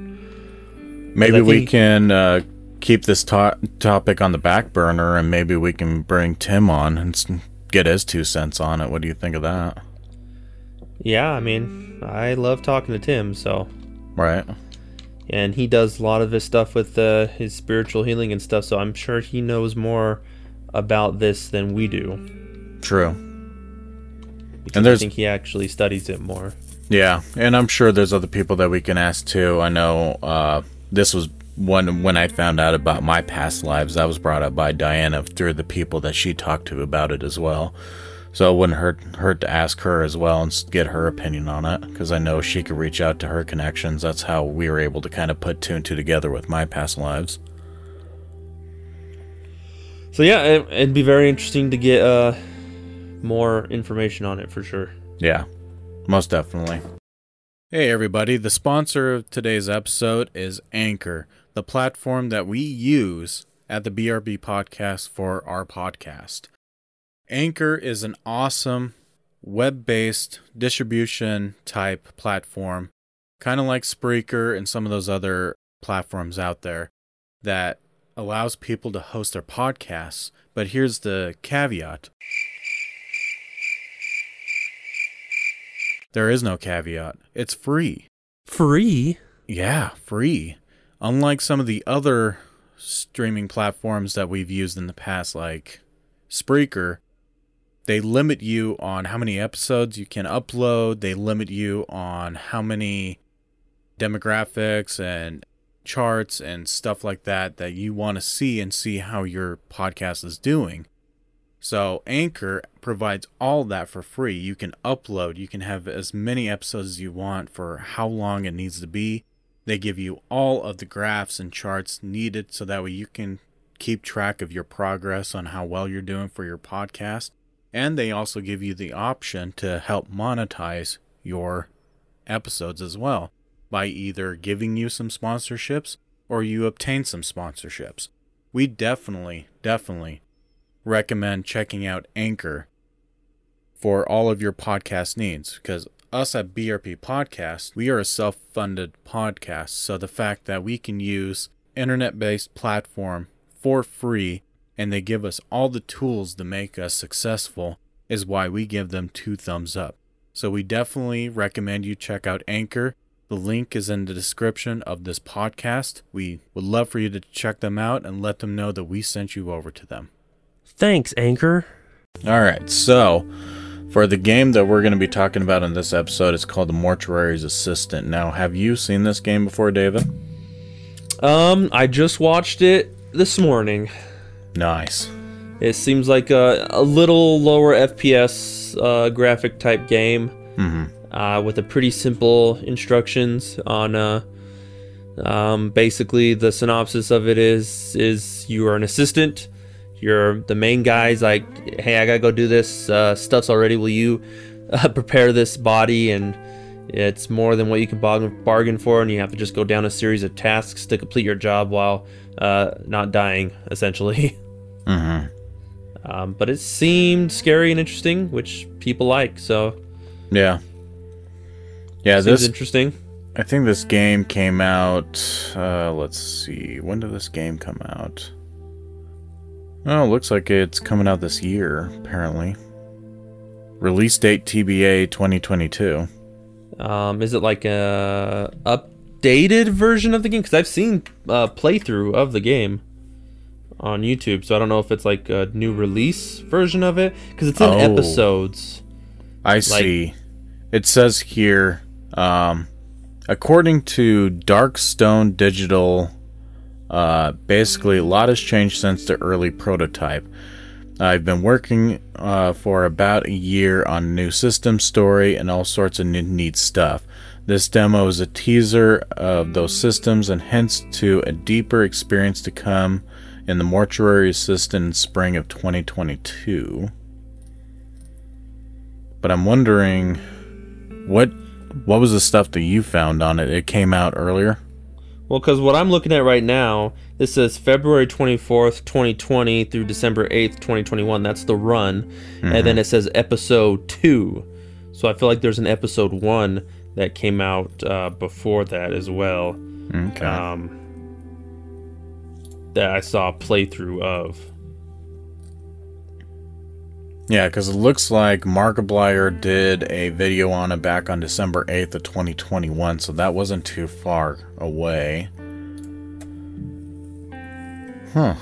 Maybe we think- can uh, keep this to- topic on the back burner and maybe we can bring Tim on and get his two cents on it. What do you think of that? Yeah, I mean, I love talking to Tim, so Right? and he does a lot of his stuff with uh, his spiritual healing and stuff. So I'm sure he knows more about this than we do. True. because And there's- I think he actually studies it more. Yeah, and I'm sure there's other people that we can ask too. I know uh, this was one when I found out about my past lives. I was brought up by Diana through the people that she talked to about it as well. So it wouldn't hurt hurt to ask her as well and get her opinion on it because I know she could reach out to her connections. That's how we were able to kind of put two and two together with my past lives. So yeah, it, it'd be very interesting to get uh, more information on it for sure. Yeah, most definitely. Hey, everybody. The sponsor of today's episode is Anchor, the platform that we use at the BRB podcast for our podcast. Anchor is an awesome web based distribution type platform kind of like Spreaker and some of those other platforms out there that allows people to host their podcasts. But here's the caveat there is no caveat, it's free. Free? Yeah, free. Unlike some of the other streaming platforms that we've used in the past, like Spreaker, they limit you on how many episodes you can upload. They limit you on how many demographics and charts and stuff like that that you want to see and see how your podcast is doing. So, Anchor provides all that for free. You can upload, you can have as many episodes as you want for how long it needs to be. They give you all of the graphs and charts needed so that way you can keep track of your progress on how well you're doing for your podcast. And they also give you the option to help monetize your episodes as well by either giving you some sponsorships or you obtain some sponsorships. We definitely, definitely recommend checking out Anchor for all of your podcast needs because us at BRP Podcast, we are a self funded podcast. So the fact that we can use internet based platform for free and they give us all the tools to make us successful is why we give them two thumbs up. So we definitely recommend you check out Anchor. The link is in the description of this podcast. We would love for you to check them out and let them know that we sent you over to them. Thanks, Anchor. All right, so for the game that we're going to be talking about in this episode, it's called The Mortuary's Assistant. Now, have you seen this game before, David? Um, I just watched it this morning. Nice. It seems like a, a little lower FPS uh, graphic type game Mm-hmm. uh, with a pretty simple instructions on. Uh, um, basically, the synopsis of it is is you are an assistant. You're the main guy's like, hey, I gotta go do this. Uh, stuff's already. Will you uh, prepare this body? And it's more than what you can bargain, for, and you have to just go down a series of tasks to complete your job while uh, not dying, essentially. Mm-hmm. Um, but it seemed scary and interesting, which people like. So Yeah. Yeah, seems this interesting. I think this game came out uh let's see. When did this game come out? Oh, it looks like it's coming out this year, apparently. Release date TBA 2022. Um, is it like a updated version of the game? Because I've seen a playthrough of the game on YouTube, so I don't know if it's like a new release version of it because it's in Oh. episodes. I see. It says here, um, according to Darkstone Digital, uh, basically a lot has changed since the early prototype. I've been working uh, for about a year on a new system story and all sorts of neat stuff. This demo is a teaser of those systems and hints to a deeper experience to come in the Mortuary Assistant in spring of 2022 but I'm wondering what what was the stuff that you found on it? It came out earlier. Well, because what I'm looking at right now, this says February 24th, 2020 through December 8th, 2021. That's the run. And then it says episode two. So I feel like there's an episode one that came out uh, before that as well. Okay. Um, that I saw a playthrough of. Yeah, because it looks like Markiplier did a video on it back on December 8th of 2021, so that wasn't too far away. Huh.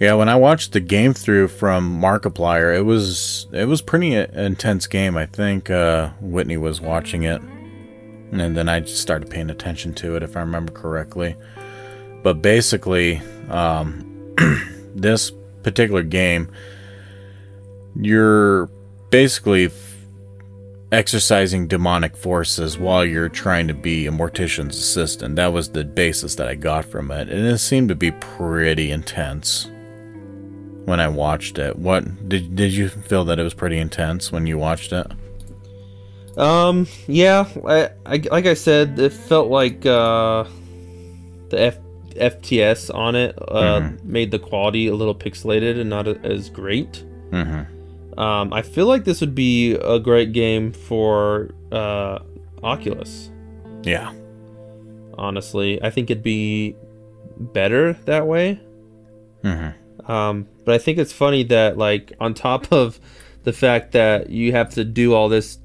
Yeah, when I watched the game through from Markiplier, it was it was pretty intense game. I think uh, Whitney was watching it, and then I just started paying attention to it, if I remember correctly. But basically, um, this particular game, you're basically exercising demonic forces while you're trying to be a mortician's assistant. That was the basis that I got from it, and it seemed to be pretty intense when I watched it. What did did you feel that it was pretty intense when you watched it? Um, yeah, I, I like I said, it felt like uh, the F, FPS on it uh, made the quality a little pixelated and not as great. Mm-hmm. Um, I feel like this would be a great game for uh, Oculus. Yeah. Honestly, I think it'd be better that way. Mm-hmm. Um, but I think it's funny that like on top of the fact that you have to do all this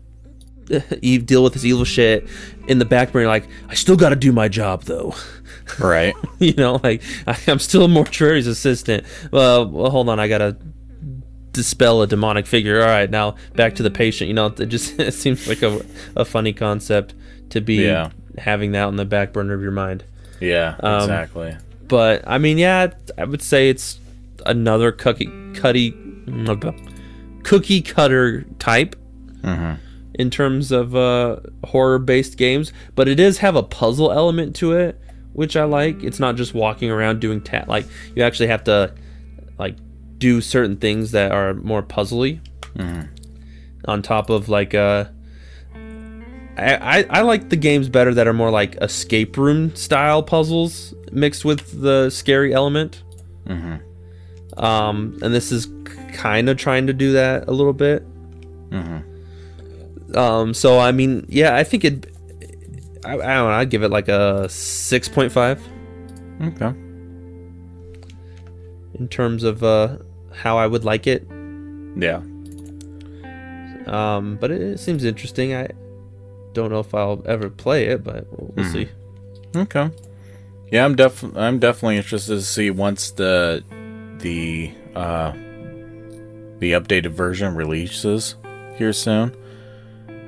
you deal with this evil shit in the back burner like i still got to do my job though Right. you know like I, i'm still a mortuary's assistant well, well hold on i gotta dispel a demonic figure all right now back to the patient you know it just it seems like a, a funny concept to be Yeah. having that on the back burner of your mind Yeah. Um, exactly. but I mean, yeah, I would say it's another cookie cutty cookie cutter type Mm-hmm. In terms of uh, horror based games, but it does have a puzzle element to it, which I like. It's not just walking around doing ta- like you actually have to like do certain things that are more puzzly. On top of like uh I, I, I like the games better that are more like escape room style puzzles mixed with the scary element. Um, and this is kind of trying to do that a little bit. Um, so I mean, yeah, I think it. I, I don't know. I'd give it like a six point five Okay. in terms of uh, how I would like it. Yeah. Um, but it, it seems interesting. I don't know if I'll ever play it, but we'll, we'll see. Okay. Yeah, I'm def I'm definitely interested to see once the the uh the updated version releases here soon.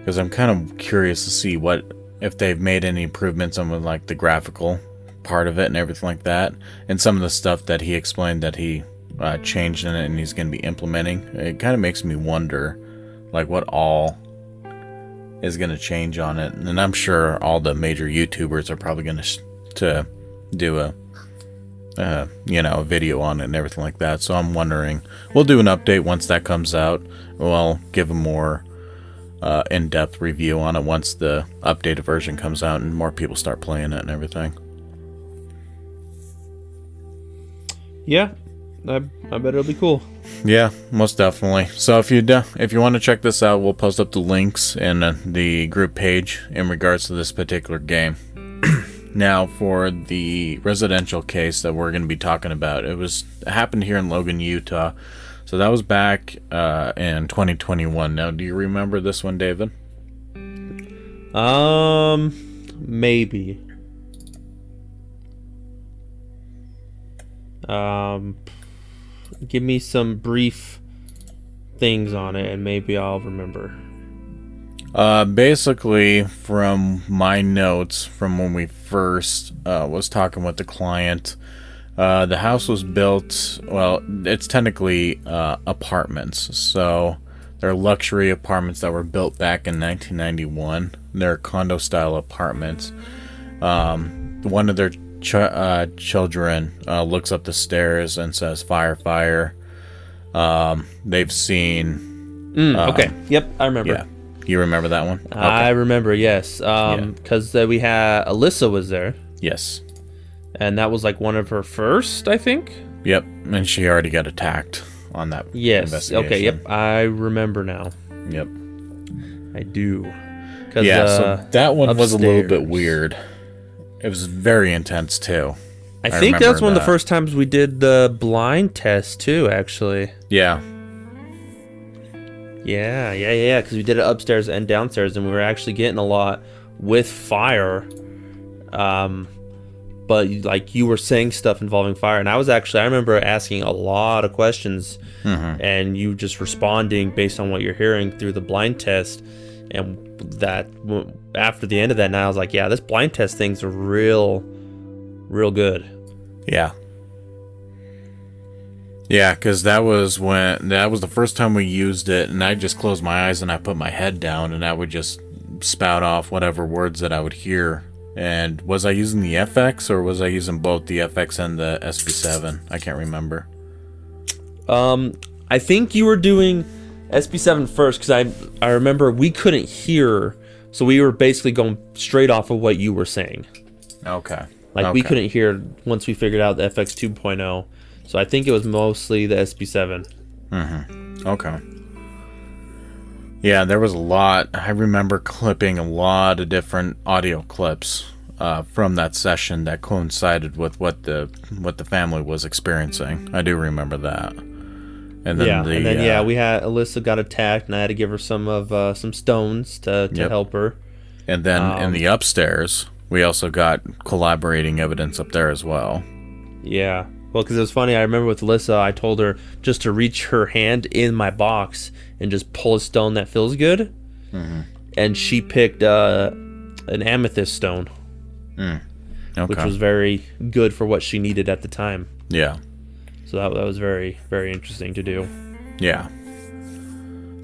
Because I'm kind of curious to see what if they've made any improvements on like the graphical part of it and everything like that, and some of the stuff that he explained that he uh, changed in it and he's going to be implementing. It kind of makes me wonder, like what all is going to change on it, and I'm sure all the major YouTubers are probably going to sh- to do a uh, you know a video on it and everything like that. So I'm wondering, we'll do an update once that comes out. We'll give a more uh, in-depth review on it once the updated version comes out and more people start playing it and everything. Yeah, I, I bet it'll be cool. Yeah, most definitely. So if you do, if you want to check this out, we'll post up the links in uh, the group page in regards to this particular game. now, for the residential case that we're going to be talking about, it was it happened here in Logan, Utah. So that was back uh, in 2021. Now, do you remember this one, David? Um, maybe. Um, give me some brief things on it, and maybe I'll remember. Uh, basically, from my notes from when we first uh, was talking with the client, uh, the house was built. Well, it's technically uh, apartments, so they're luxury apartments that were built back in 1991. They're condo-style apartments. Um, one of their ch- uh, children uh, looks up the stairs and says, "Fire, fire." Um, they've seen. Mm, okay. Yep, I remember. Yeah, you remember that one? I remember. Yes. Um, Yeah. because uh, we had Alyssa was there, Yes. And that was like one of her first, I think. Yep, and she already got attacked on that. Yes. Okay. Yep. I remember now. Yep. I do. Yeah, uh, so that one was a little bit weird. It was very intense too. I I think that's one of the first times we did the blind test too. Actually. Yeah. Yeah, yeah, yeah. Because we did it upstairs and downstairs, and we were actually getting a lot with fire. Um, but like you were saying stuff involving fire, and I was actually I remember asking a lot of questions, mm-hmm. and you just responding based on what you're hearing through the blind test, and that after the end of that, now I was like, yeah, this blind test thing's real, real good. Yeah. Yeah, because that was when that was the first time we used it, and I just closed my eyes and I put my head down, and I would just spout off whatever words that I would hear. And was I using the FX or was I using both the FX and the SB7? I can't remember. Um, I think you were doing SB7 first because I I remember we couldn't hear, so we were basically going straight off of what you were saying. Okay. Like we couldn't hear once we figured out the FX 2.0. So I think it was mostly the SB7. Mm-hmm. Okay. Yeah, there was a lot. I remember clipping a lot of different audio clips uh, from that session that coincided with what the what the family was experiencing. I do remember that. And then yeah, the and then yeah, uh, we had Alyssa got attacked, and I had to give her some of uh, some stones to, to Yep. help her. and then in um, the upstairs, we also got collaborating evidence up there as well. Yeah. Well, because it was funny. I remember with Alyssa, I told her just to reach her hand in my box and just pull a stone that feels good. Mm-hmm. And she picked uh, an amethyst stone, Okay. which was very good for what she needed at the time. yeah. So that, that was very, very interesting to do. Yeah.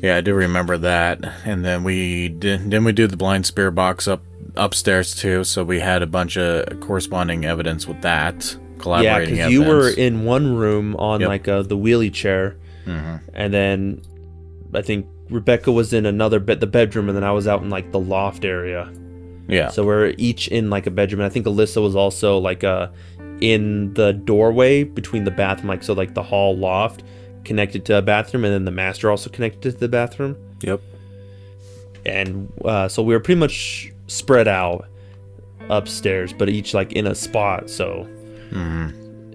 Yeah, I do remember that. And then we did then we do the blind spirit box up upstairs too, so we had a bunch of corresponding evidence with that. Yeah, because you were in one room on Yep. like uh, the wheelie chair, and then I think Rebecca was in another bed, the bedroom, and then I was out in like the loft area. Yeah. So we're each in like a bedroom, and I think Alyssa was also like uh in the doorway between the bathroom, like so like the hall loft connected to a bathroom, and then the master also connected to the bathroom, yep. and uh, so we were pretty much spread out upstairs, but each like in a spot, so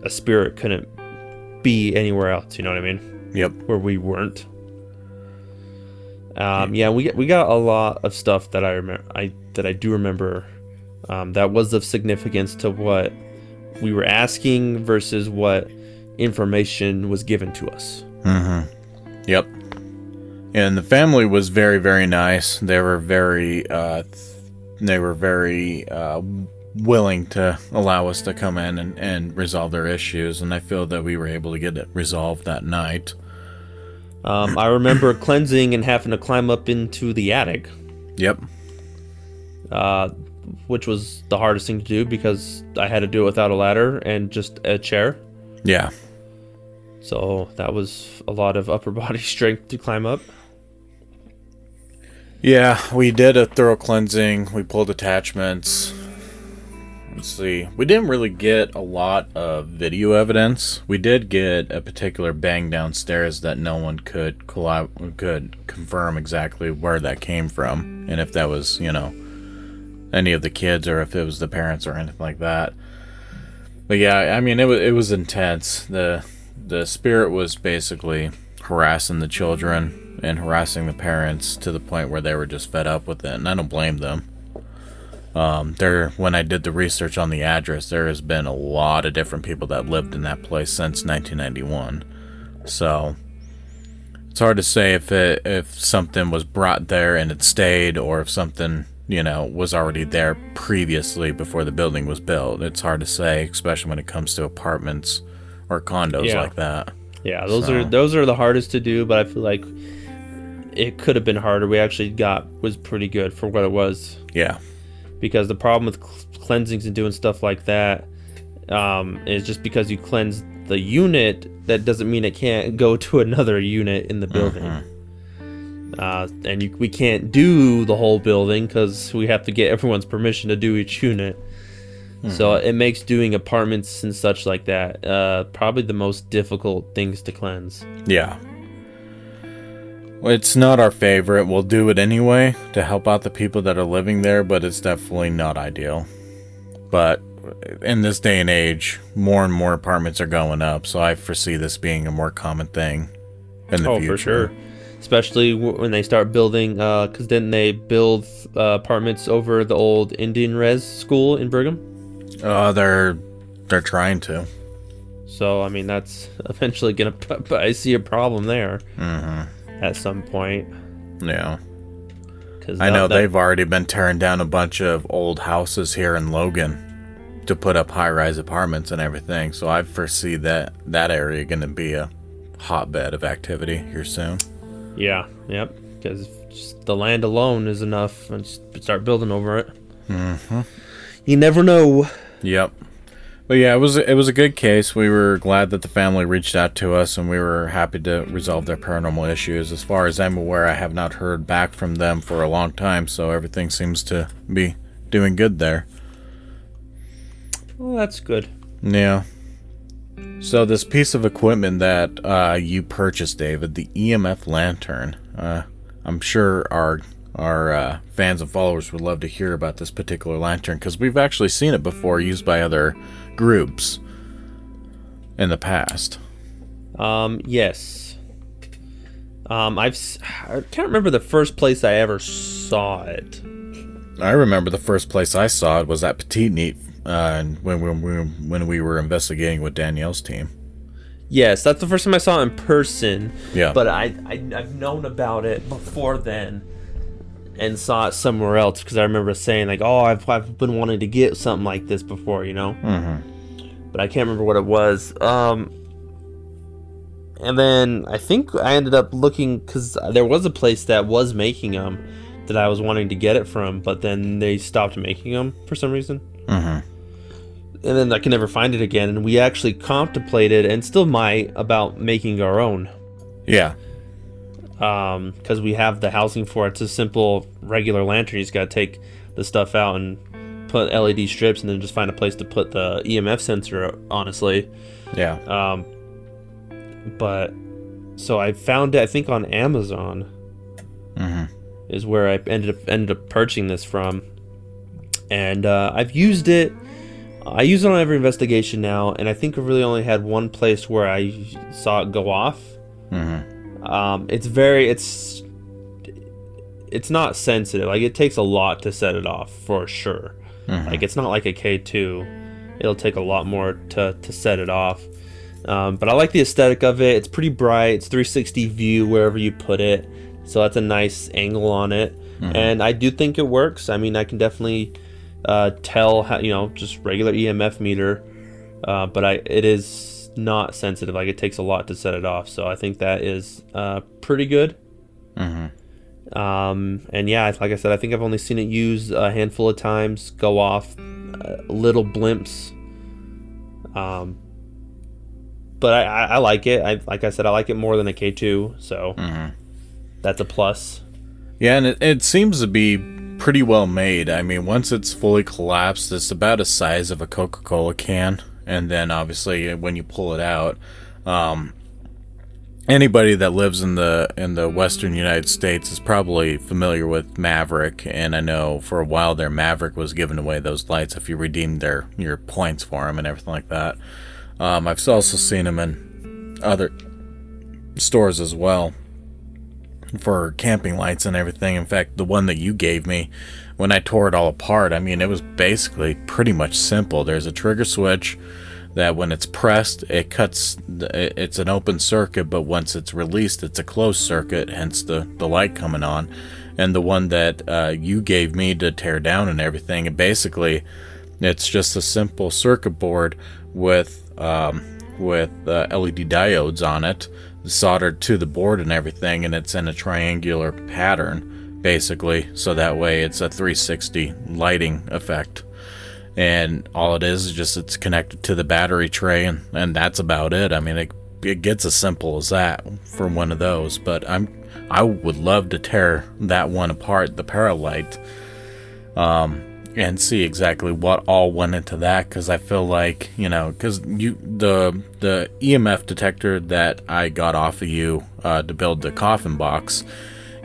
a spirit couldn't be anywhere else. You know what I mean? Yep. where we weren't. Um, yeah, we we got a lot of stuff that I remember. I that I do remember. Um, that was of significance to what we were asking versus what information was given to us. Yep. And the family was very, very nice. They were very, uh, th- they were very uh, willing to allow us to come in and, and resolve their issues. And I feel that we were able to get it resolved that night. Um, I remember cleansing and having to climb up into the attic, Yep. uh, which was the hardest thing to do because I had to do it without a ladder and just a chair. Yeah. So that was a lot of upper body strength to climb up. Yeah, we did a thorough cleansing. We pulled attachments. Let's see. We didn't really get a lot of video evidence. We did get a particular bang downstairs that no one could collab- could confirm exactly where that came from and if that was, you know, any of the kids or if it was the parents or anything like that. But yeah, I mean it was it was intense. The the spirit was basically harassing the children and harassing the parents to the point where they were just fed up with it, and I don't blame them. Um, there, when I did the research on the address, there has been a lot of different people that lived in that place since 1991. So it's hard to say if it if something was brought there and it stayed, or if something you know was already there previously before the building was built. It's hard to say, especially when it comes to apartments or condos Yeah. like that. Yeah, those So- are those are the hardest to do, but I feel like it could have been harder. We actually got was pretty good for what it was Yeah. Because the problem with cl- cleansings and doing stuff like that um, is just because you cleanse the unit, that doesn't mean it can't go to another unit in the building. Uh, and you, we can't do the whole building because we have to get everyone's permission to do each unit. So it makes doing apartments and such like that uh, probably the most difficult things to cleanse. Yeah. It's not our favorite. We'll do it anyway to help out the people that are living there, but it's definitely not ideal. But in this day and age, more and more apartments are going up, so I foresee this being a more common thing in the oh, future. for sure. Especially when they start building, because then they build uh, apartments over the old Indian Res school in Brigham. Uh, they're they're trying to. So I mean, that's eventually gonna. I see a problem there Mm-hmm. At some point. Yeah. Because I know they've already been tearing down a bunch of old houses here in Logan to put up high-rise apartments and everything. So I foresee that that area going to be a hotbed of activity here soon. Yeah. Yep. Because the land alone is enough, and start building over it. Mm-hmm. You never know. Yep. But yeah, it was it was a good case. We were glad that the family reached out to us, and we were happy to resolve their paranormal issues. As far as I'm aware, I have not heard back from them for a long time, so everything seems to be doing good there. Well, that's good. Yeah. So this piece of equipment that uh, you purchased, David, the EMF lantern, uh, I'm sure our our uh, fans and followers would love to hear about this particular lantern because we've actually seen it before used by other groups in the past. Um, yes. Um, I've I can't remember the first place I ever saw it. I remember the first place I saw it was at Petite Neat uh, when, when, we, when we were investigating with Danielle's team. Yes, that's the first time I saw it in person. Yeah. But I, I I've known about it before then, and saw it somewhere else because I remember saying like, "Oh, I've I've been wanting to get something like this before," you know. Mm-hmm. But I can't remember what it was. Um. And then I think I ended up looking because there was a place that was making them that I was wanting to get it from, but then they stopped making them for some reason Mm-hmm. and then I can never find it again. And we actually contemplated, and still might, about making our own, Yeah. Because we have the housing for it. It's a simple, regular lantern. You just gotta take the stuff out and put LED strips, and then just find a place to put the EMF sensor. Honestly, Yeah. um, but so I found it. I think on Amazon Mm-hmm. is where I ended up ended up purchasing this from, and uh, I've used it. I use it on every investigation now, and I think I've really only had one place where I saw it go off. Mm-hmm. Um, it's very it's it's not sensitive. Like it takes a lot to set it off for sure. Mhm. Like it's not like a K two. It'll take a lot more to to set it off. Um, but I like the aesthetic of it. It's pretty bright. It's 360 view wherever you put it, so that's a nice angle on it. And I do think it works. I mean, I can definitely uh, tell how you know just regular EMF meter, uh, but I it is not sensitive. Like it takes a lot to set it off. So I think that is uh, pretty good. Mm-hmm. Um, and yeah, like I said, I think I've only seen it used a handful of times, go off, uh, little blimps. Um, but I, I, I like it. I like I said, I like it more than a K two, so Mm-hmm. that's a plus. Yeah, and it, it seems to be pretty well made. I mean, once it's fully collapsed, it's about the size of a Coca Cola can. And then obviously, when you pull it out, um, anybody that lives in the in the western United States is probably familiar with Maverik. And I know for a while there, Maverik was giving away those lights if you redeemed their your points for them and everything like that. Um, I've also seen them in other stores as well for camping lights and everything. In fact, the one that you gave me, when I tore it all apart, I mean, it was basically pretty much simple. There's a trigger switch that when it's pressed, it cuts, it's an open circuit, but once it's released, it's a closed circuit, hence the, the light coming on. And the one that uh, you gave me to tear down and everything, it basically, it's just a simple circuit board with um, with uh, LED diodes on it, soldered to the board and everything, and it's in a triangular pattern, basically. So that way, it's a 360 lighting effect, and all it is is just it's connected to the battery tray, and and that's about it. I mean, it it gets as simple as that for one of those. But I'm I would love to tear that one apart, the Paralight and see exactly what all went into that because I feel like you know because you the the EMF detector that I got off of you uh, to build the coffin box,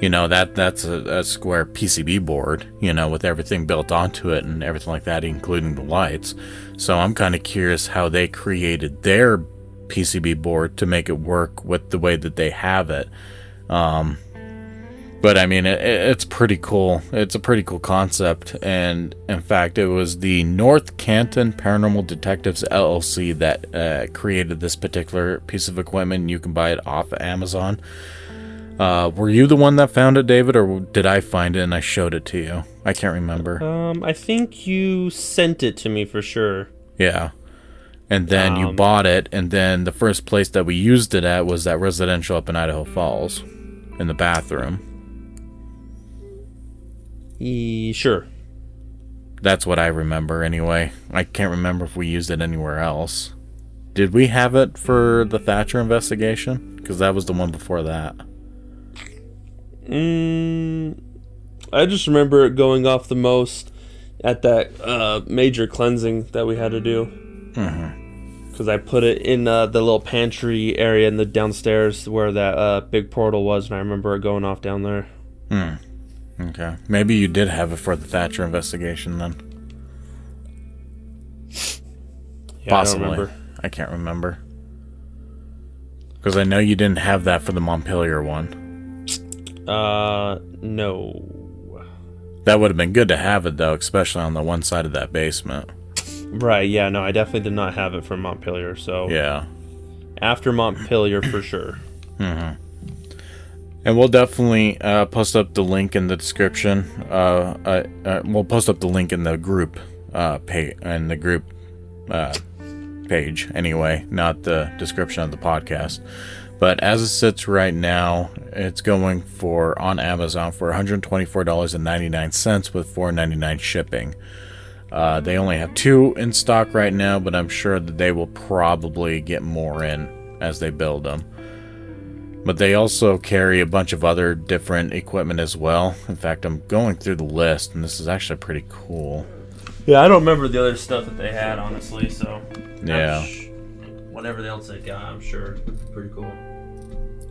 you know that that's a, a square PCB board, you know, with everything built onto it and everything like that, including the lights. So I'm kind of curious how they created their PCB board to make it work with the way that they have it. Um, but I mean, it, it- it's pretty cool. It's a pretty cool concept, and in fact, it was the North Canton Paranormal Detectives LLC that uh, created this particular piece of equipment. You can buy it off of Amazon. Uh, were you the one that found it, David, or did I find it and I showed it to you? I can't remember. Um, I think you sent it to me for sure. Yeah. And then you Um, bought it, and then the first place that we used it at was that residential up in Idaho Falls, in the bathroom. E- sure. That's what I remember anyway. I can't remember if we used it anywhere else. Did we have it for the Thatcher investigation? Because that was the one before that. Mm, I just remember it going off the most at that uh, major cleansing that we had to do. Because I put it in uh, the little pantry area in the downstairs where that uh, big portal was, and I remember it going off down there. Hmm. Okay. Maybe you did have it for the Thatcher investigation then. Yeah, Possibly. I. I can't remember. Because I know you didn't have that for the Montpelier one. Uh, no. That would have been good to have it though, especially on the one side of that basement. Right, yeah, no, I definitely did not have it from Montpelier, so Yeah. after Montpelier for sure. And we'll definitely uh, post up the link in the description. Uh, uh, uh, we'll post up the link in the group uh, page in the group uh, page anyway, not the description of the podcast. But as it sits right now, it's going for on Amazon for $124.99 with $4.99 shipping. Uh, they only have two in stock right now, but I'm sure that they will probably get more in as they build them. But they also carry a bunch of other different equipment as well. In fact, I'm going through the list, and this is actually pretty cool. Yeah, I don't remember the other stuff that they had, honestly, so. Yeah. whatever they else they got, I'm sure. Pretty cool.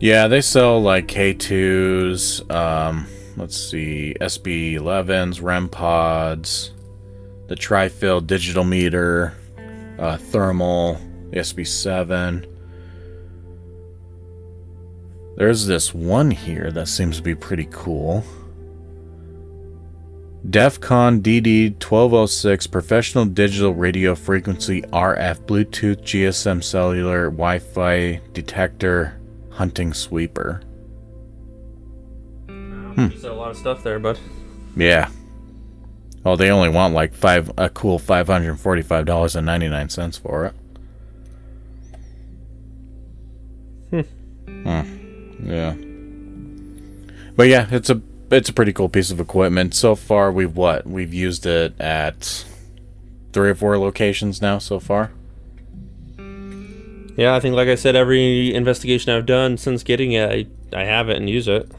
Yeah, they sell like K2s, um, let's see, SB11s, REM pods, the TriField digital meter, uh, thermal, the SB7. There's this one here that seems to be pretty cool. DEFCON DD 1206 Professional Digital Radio Frequency RF Bluetooth GSM Cellular Wi Fi Detector Hunting Sweeper. Hmm. a lot of stuff there, but. Yeah. Oh, they only want like five a cool five hundred forty five dollars and ninety nine cents for it. Hmm. Yeah. But yeah, it's a it's a pretty cool piece of equipment. So far, we've what we've used it at three or four locations now so far. Yeah, I think, like I said, every investigation I've done since getting it, I, I have it and use it.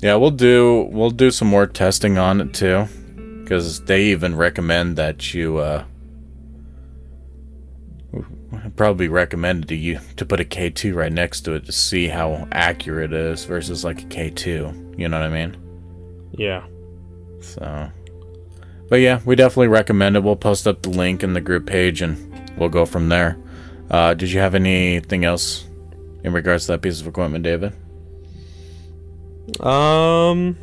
Yeah, we'll do we'll do some more testing on it too, because they even recommend that you uh, probably recommended to you to put a K two right next to it to see how accurate it is versus like a K two. You know what I mean? Yeah. So, but yeah, we definitely recommend it. We'll post up the link in the group page and we'll go from there. Uh, did you have anything else in regards to that piece of equipment, David? Um,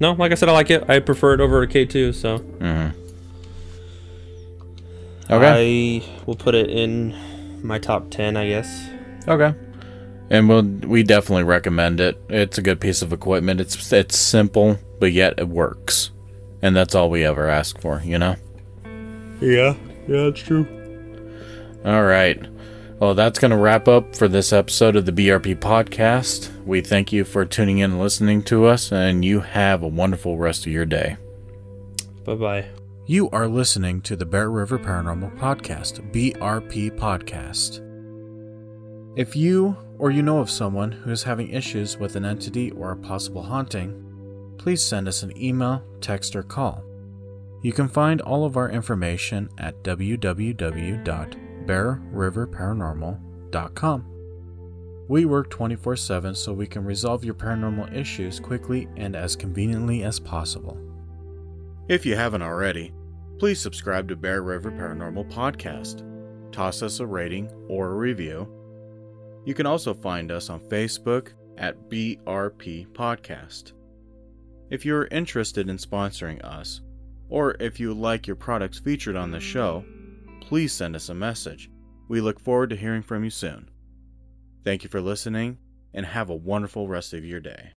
no, like I said, I like it. I prefer it over a K2, so Okay. I will put it in my top 10, I guess. Okay. And we'll we definitely recommend it. It's a good piece of equipment. It's it's simple, but yet it works. And that's all we ever ask for, you know? Yeah, yeah, that's true. All right. Well, that's going to wrap up for this episode of the BRP podcast. We thank you for tuning in and listening to us, and you have a wonderful rest of your day. Bye bye. You are listening to the Bear River Paranormal Podcast, BRP Podcast. If you or you know of someone who is having issues with an entity or a possible haunting, please send us an email, text, or call. You can find all of our information at www.bearriverparanormal.com. We work 24 7 so we can resolve your paranormal issues quickly and as conveniently as possible. If you haven't already, please subscribe to Bear River Paranormal Podcast. Toss us a rating or a review. You can also find us on Facebook at BRP Podcast. If you're interested in sponsoring us, or if you like your products featured on the show, please send us a message. We look forward to hearing from you soon. Thank you for listening, and have a wonderful rest of your day.